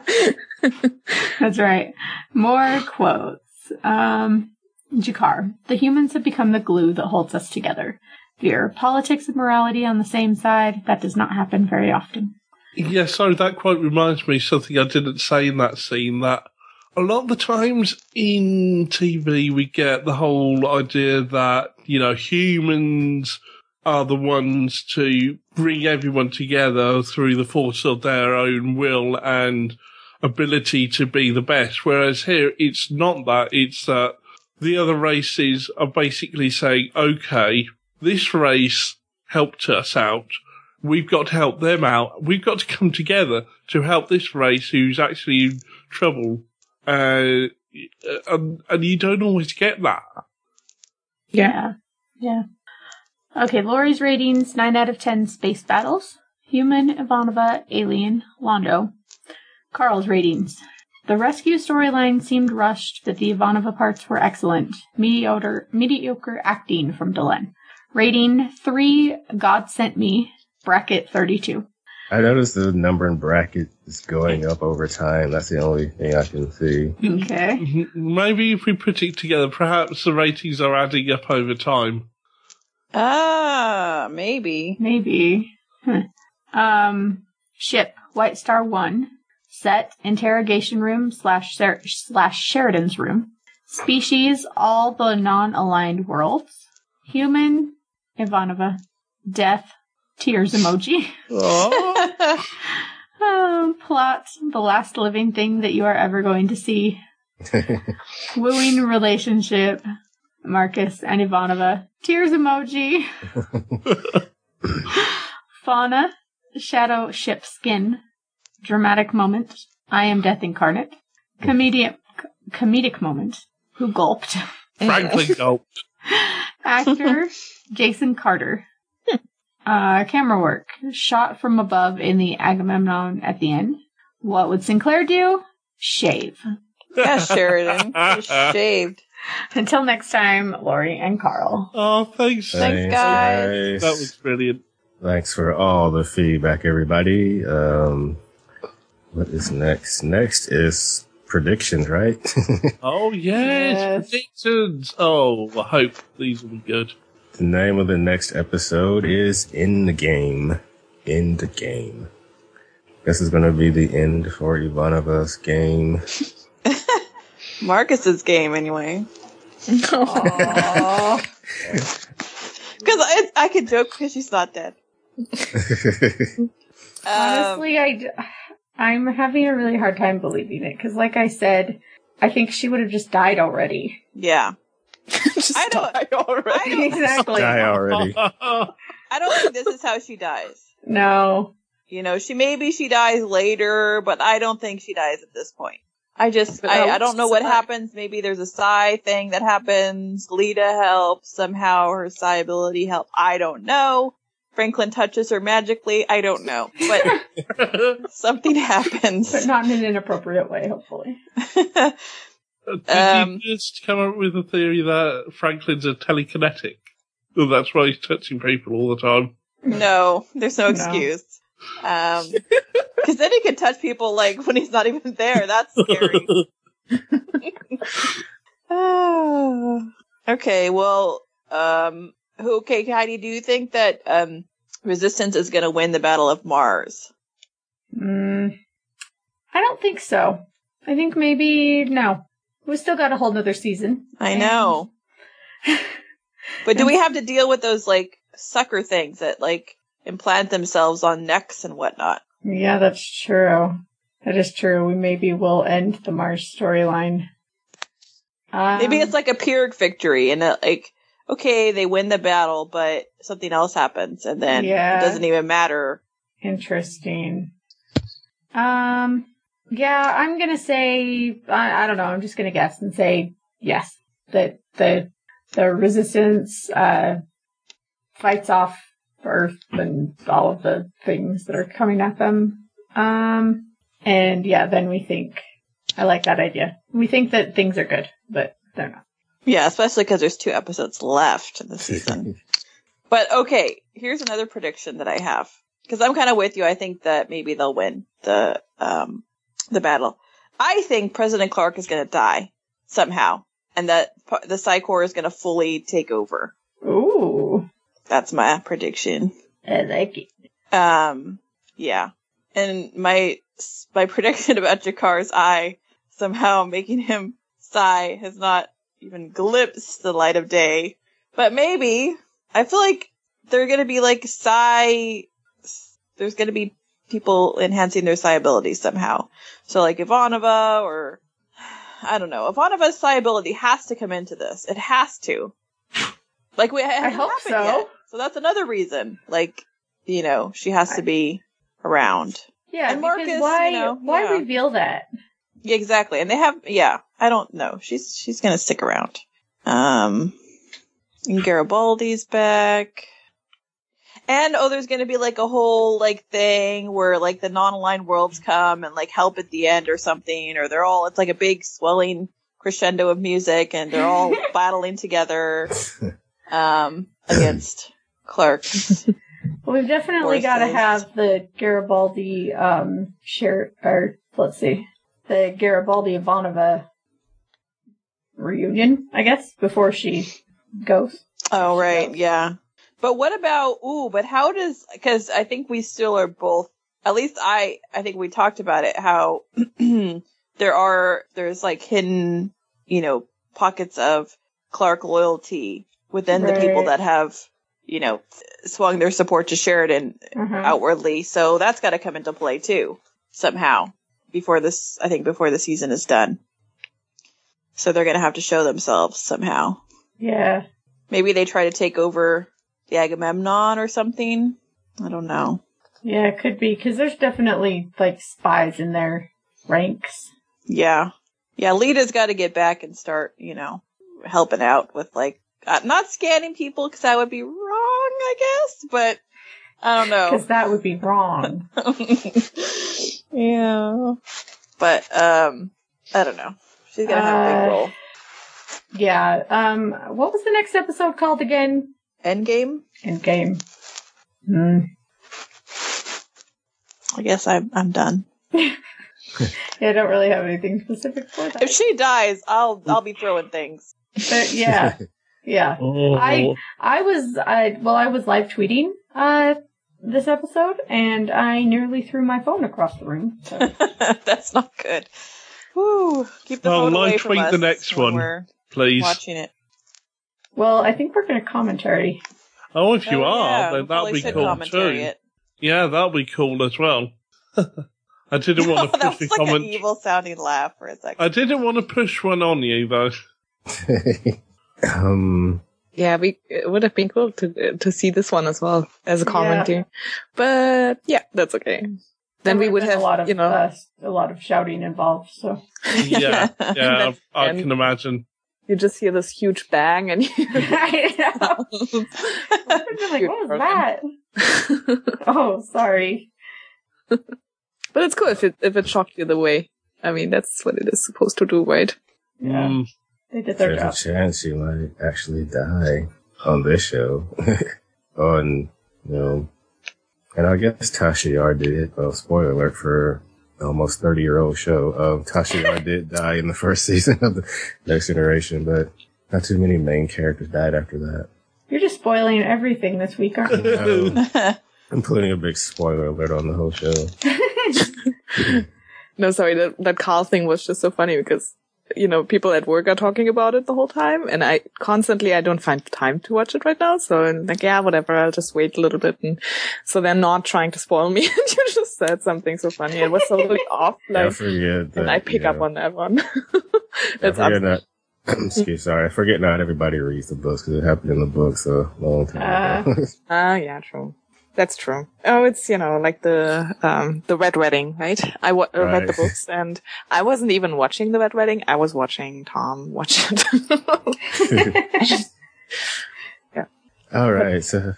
[LAUGHS] [LAUGHS] That's right. More quotes. Um, G'Kar, the humans have become the glue that holds us together. Vir, politics and morality on the same side, that does not happen very often. Yeah, so that quote reminds me of something I didn't say in that scene that a lot of the times in TV we get the whole idea that, you know, humans are the ones to bring everyone together through the force of their own will and ability to be the best. Whereas here it's not that, it's that the other races are basically saying, okay, this race helped us out we've got to help them out. We've got to come together to help this race who's actually in trouble. Uh, and, and you don't always get that. Yeah. Yeah. Okay, Lori's ratings 9 out of 10 space battles. Human, Ivanova, Alien, Londo. Carl's ratings. The rescue storyline seemed rushed, but the Ivanova parts were excellent. Mediocre, mediocre acting from Delenn. Rating 3, God Sent Me, bracket 32. I noticed the number in bracket is going up over time. That's the only thing I can see. Okay. Maybe if we put it together, perhaps the ratings are adding up over time. Ah, maybe. Maybe. Huh. Um, ship, White Star 1. Set, interrogation room slash, Ser- slash Sheridan's room. Species, all the non-aligned worlds. Human, Ivanova. Death, tears emoji. [LAUGHS] Um, plot, the last living thing that you are ever going to see. [LAUGHS] Wooing relationship, Marcus and Ivanova. Tears emoji. [LAUGHS] Fauna, shadow ship skin. Dramatic moment. I am death incarnate. Comedic, comedic moment. Who gulped? [LAUGHS] Frankly [LAUGHS] gulped. Actor, [LAUGHS] Jason Carter. Uh, camera work. Shot from above in the Agamemnon at the end. What would Sinclair do? Shave. Yeah, Sheridan. You shaved. Until next time, Lori and Carl. Oh, thanks. Thanks, guys. That was brilliant. Thanks for all the feedback, everybody. Um, what is next? Next is predictions, right? [LAUGHS] Oh, yes, Yes. predictions. Oh, I hope these will be good. the name of the next episode is In the Game. In the Game. This is going to be the end for Ivanova's game. [LAUGHS] Marcus's game, anyway. Aww. Because [LAUGHS] I, I could joke because she's not dead. Um, Honestly, I, d- I'm having a really hard time believing it because, like I said, I think she would have just died already. yeah. [LAUGHS] Just I don't- die already. I don't- [LAUGHS] exactly. Die already. [LAUGHS] I don't think this is how she dies. No. You know, she maybe she dies later, but I don't think she dies at this point. I just, I, I don't know what Sigh. happens. Maybe there's a psi thing that happens. Lyta helps somehow. Her psi ability helps. I don't know. Franklin touches her magically. I don't know, but [LAUGHS] something happens. But not in an inappropriate way, hopefully. Did Um, you just come up with a theory that Franklin's a telekinetic? Oh, that's why he's touching people all the time. no, there's no No. excuse. Um, cause then he can touch people like when he's not even there. That's scary. Ah. [LAUGHS] [SIGHS] okay, well, um, who- okay, Heidi, do you think that um, Resistance is going to win the Battle of Mars? Mm, I don't think so. I think maybe no. We still got a whole nother season. I know, [LAUGHS] but do we have to deal with those like sucker things that like implant themselves on necks and whatnot? Yeah, that's true. That is true. We maybe will end the Mars storyline. Um, Maybe it's like a Pyrrhic victory, and it, like, okay, they win the battle, but something else happens, and then Yeah. it doesn't even matter. interesting. Um, yeah, I'm gonna say I, I don't know. I'm just gonna guess and say yes that the the resistance uh fights off Earth and all of the things that are coming at them. Um, and yeah, then we think I like that idea. We think that things are good, but they're not. Yeah, especially because there's two episodes left in the [LAUGHS] season. but okay, here's another prediction that I have because I'm kind of with you. I think that maybe they'll win the um the battle. I think President Clark is going to die somehow, and that p- the Psi Corps is going to fully take over. Ooh, That's my prediction. I like it. Um, yeah. And my, my [LAUGHS] prediction about G'Kar's eye somehow making him psi has not even glimpse the light of day. But maybe, I feel like they're gonna be like psi, there's gonna be people enhancing their psi abilities somehow. So like Ivanova or, I don't know, Ivanova's psi ability has to come into this. It has to. Like we, hasn't hope so. yet. So that's another reason. Like, you know, she has to be around. Yeah, And Marcus, why you know, why yeah. reveal that? Yeah, exactly. And they have, yeah, I don't know. She's she's gonna stick around. Um, and Garibaldi's back. And oh, there's gonna be like a whole like thing where like the non-aligned worlds come and like help at the end or something, or they're all it's like a big swelling crescendo of music and they're all [LAUGHS] battling together [LAUGHS] um against Clark. Well, we've definitely got to have the Garibaldi um share or let's see, the Garibaldi Ivanova reunion, I guess, before she goes. Oh right, yeah. But what about ooh, but how does cuz I think we still are both at least I I think we talked about it how [CLEARS THROAT] there are there's like hidden, you know, pockets of Clark loyalty within the people that have, you know, swung their support to Sheridan Uh-huh. outwardly. So that's got to come into play too somehow before this I think before the season is done. So they're going to have to show themselves somehow. Yeah. Maybe they try to take over the Agamemnon or something. I don't know. Yeah, it could be because there's definitely like spies in their ranks. Yeah. Yeah, Lyta's got to get back and start, you know, helping out with like, uh, not scanning people because that would be wrong, I guess, but I don't know. Because that would be wrong. [LAUGHS] yeah. But, um, I don't know. She's going to have a Uh, big role. yeah. Um, what was the next episode called again? Endgame? Endgame. Hmm. I guess I'm, I'm done. [LAUGHS] Yeah, I don't really have anything specific for that. If she dies, I'll, I'll be throwing things. But yeah, [LAUGHS] yeah. I I was I well I was live tweeting uh this episode and I nearly threw my phone across the room. So. [LAUGHS] That's not good. Woo. Keep the Well, phone away live from tweet us the next when one, We're please. watching it. Well, I think we're going to commentary. Oh, if you Oh, are, yeah, then that'll probably be should cool commentary too. it. Yeah, that'll be cool as well. [LAUGHS] I didn't want to [LAUGHS] that push was a like an comment. evil sounding laugh for a second. I didn't want to push one on you though. [LAUGHS] um, Yeah, we it would have been cool to to see this one as well as a Yeah. commentary, but yeah, that's okay. Then we would have a lot of you know uh, a lot of shouting involved. So [LAUGHS] Yeah, [LAUGHS] yeah, That's- I, I can imagine. you just hear this huge bang and you [LAUGHS] I know. Like, what was that? Oh, sorry. But it's cool if it if it shocked you the way. I mean, that's what it is supposed to do, right? Yeah, Mm, they did their there's job. a chance you might actually die on this show. on, you know, and I guess Tasha Yar did. Well, spoiler alert for almost 30 year old show. Um, Tasha Yar did die in the [LAUGHS] first season of the Next Generation, but not too many main characters died after that. You're just spoiling everything this week, aren't you? [LAUGHS] [LAUGHS] I'm putting a big spoiler alert on the whole show. No, sorry, that that Carl thing was just so funny because you know people at work are talking about it the whole time, and I constantly I don't find time to watch it right now. So I'm like, yeah, whatever, I'll just wait a little bit, and so they're not trying to spoil me. [LAUGHS] and you just said something so funny. It was totally [LAUGHS] off, I like, forget that. and I pick you up on that one. [LAUGHS] I That's forget not. [CLEARS THROAT] excuse, sorry. I forget not everybody reads the books because it happened in the books a long time ago. Ah, yeah, true. That's true. Oh, it's you know like the um the Red Wedding, right? I wa- uh, read the books, and I wasn't even watching the Red Wedding. I was watching Tom watch it. [LAUGHS] Yeah. All right, so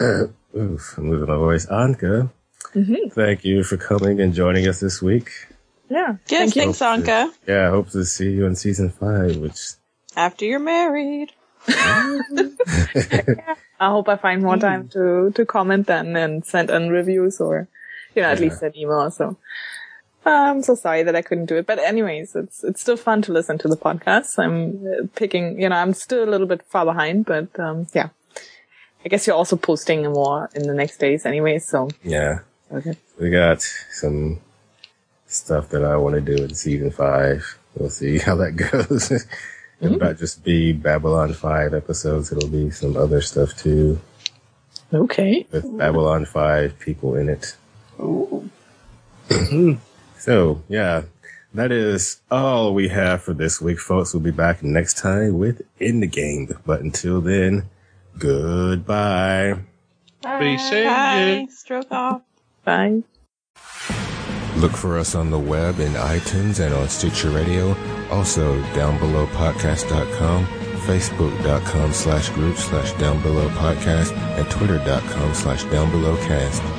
uh, [LAUGHS] oof, I'm losing my voice. Anka, Mhm. thank you for coming and joining us this week. yeah. Yes, Thank you. thanks, Anka. Yeah, I hope to see you in season five, which After you're married. [LAUGHS] I hope I find more time to to comment then and send in reviews or you know at Yeah. least an email. So I'm so sorry that I couldn't do it, but anyways, it's it's still fun to listen to the podcast. I'm uh, picking, you know, I'm still a little bit far behind, but um yeah. I guess you're also posting more in the next days anyway, so yeah, okay. we got some stuff that I want to do in season five. We'll see how that [LAUGHS] goes. It'll not mm-hmm. just be Babylon 5 episodes, it'll be some other stuff too, Okay. with Babylon 5 people in it. Ooh. [CLEARS THROAT] [CLEARS THROAT] So, yeah, that is all we have for this week, folks. We'll be back next time with In the Game. But until then, goodbye. Be seeing. Bye. Stroke off. Bye. Look for us on the web in iTunes and on Stitcher Radio. Also, downbelowpodcast.com, facebook.com slash group slash downbelowpodcast, and twitter.com slash downbelowcast.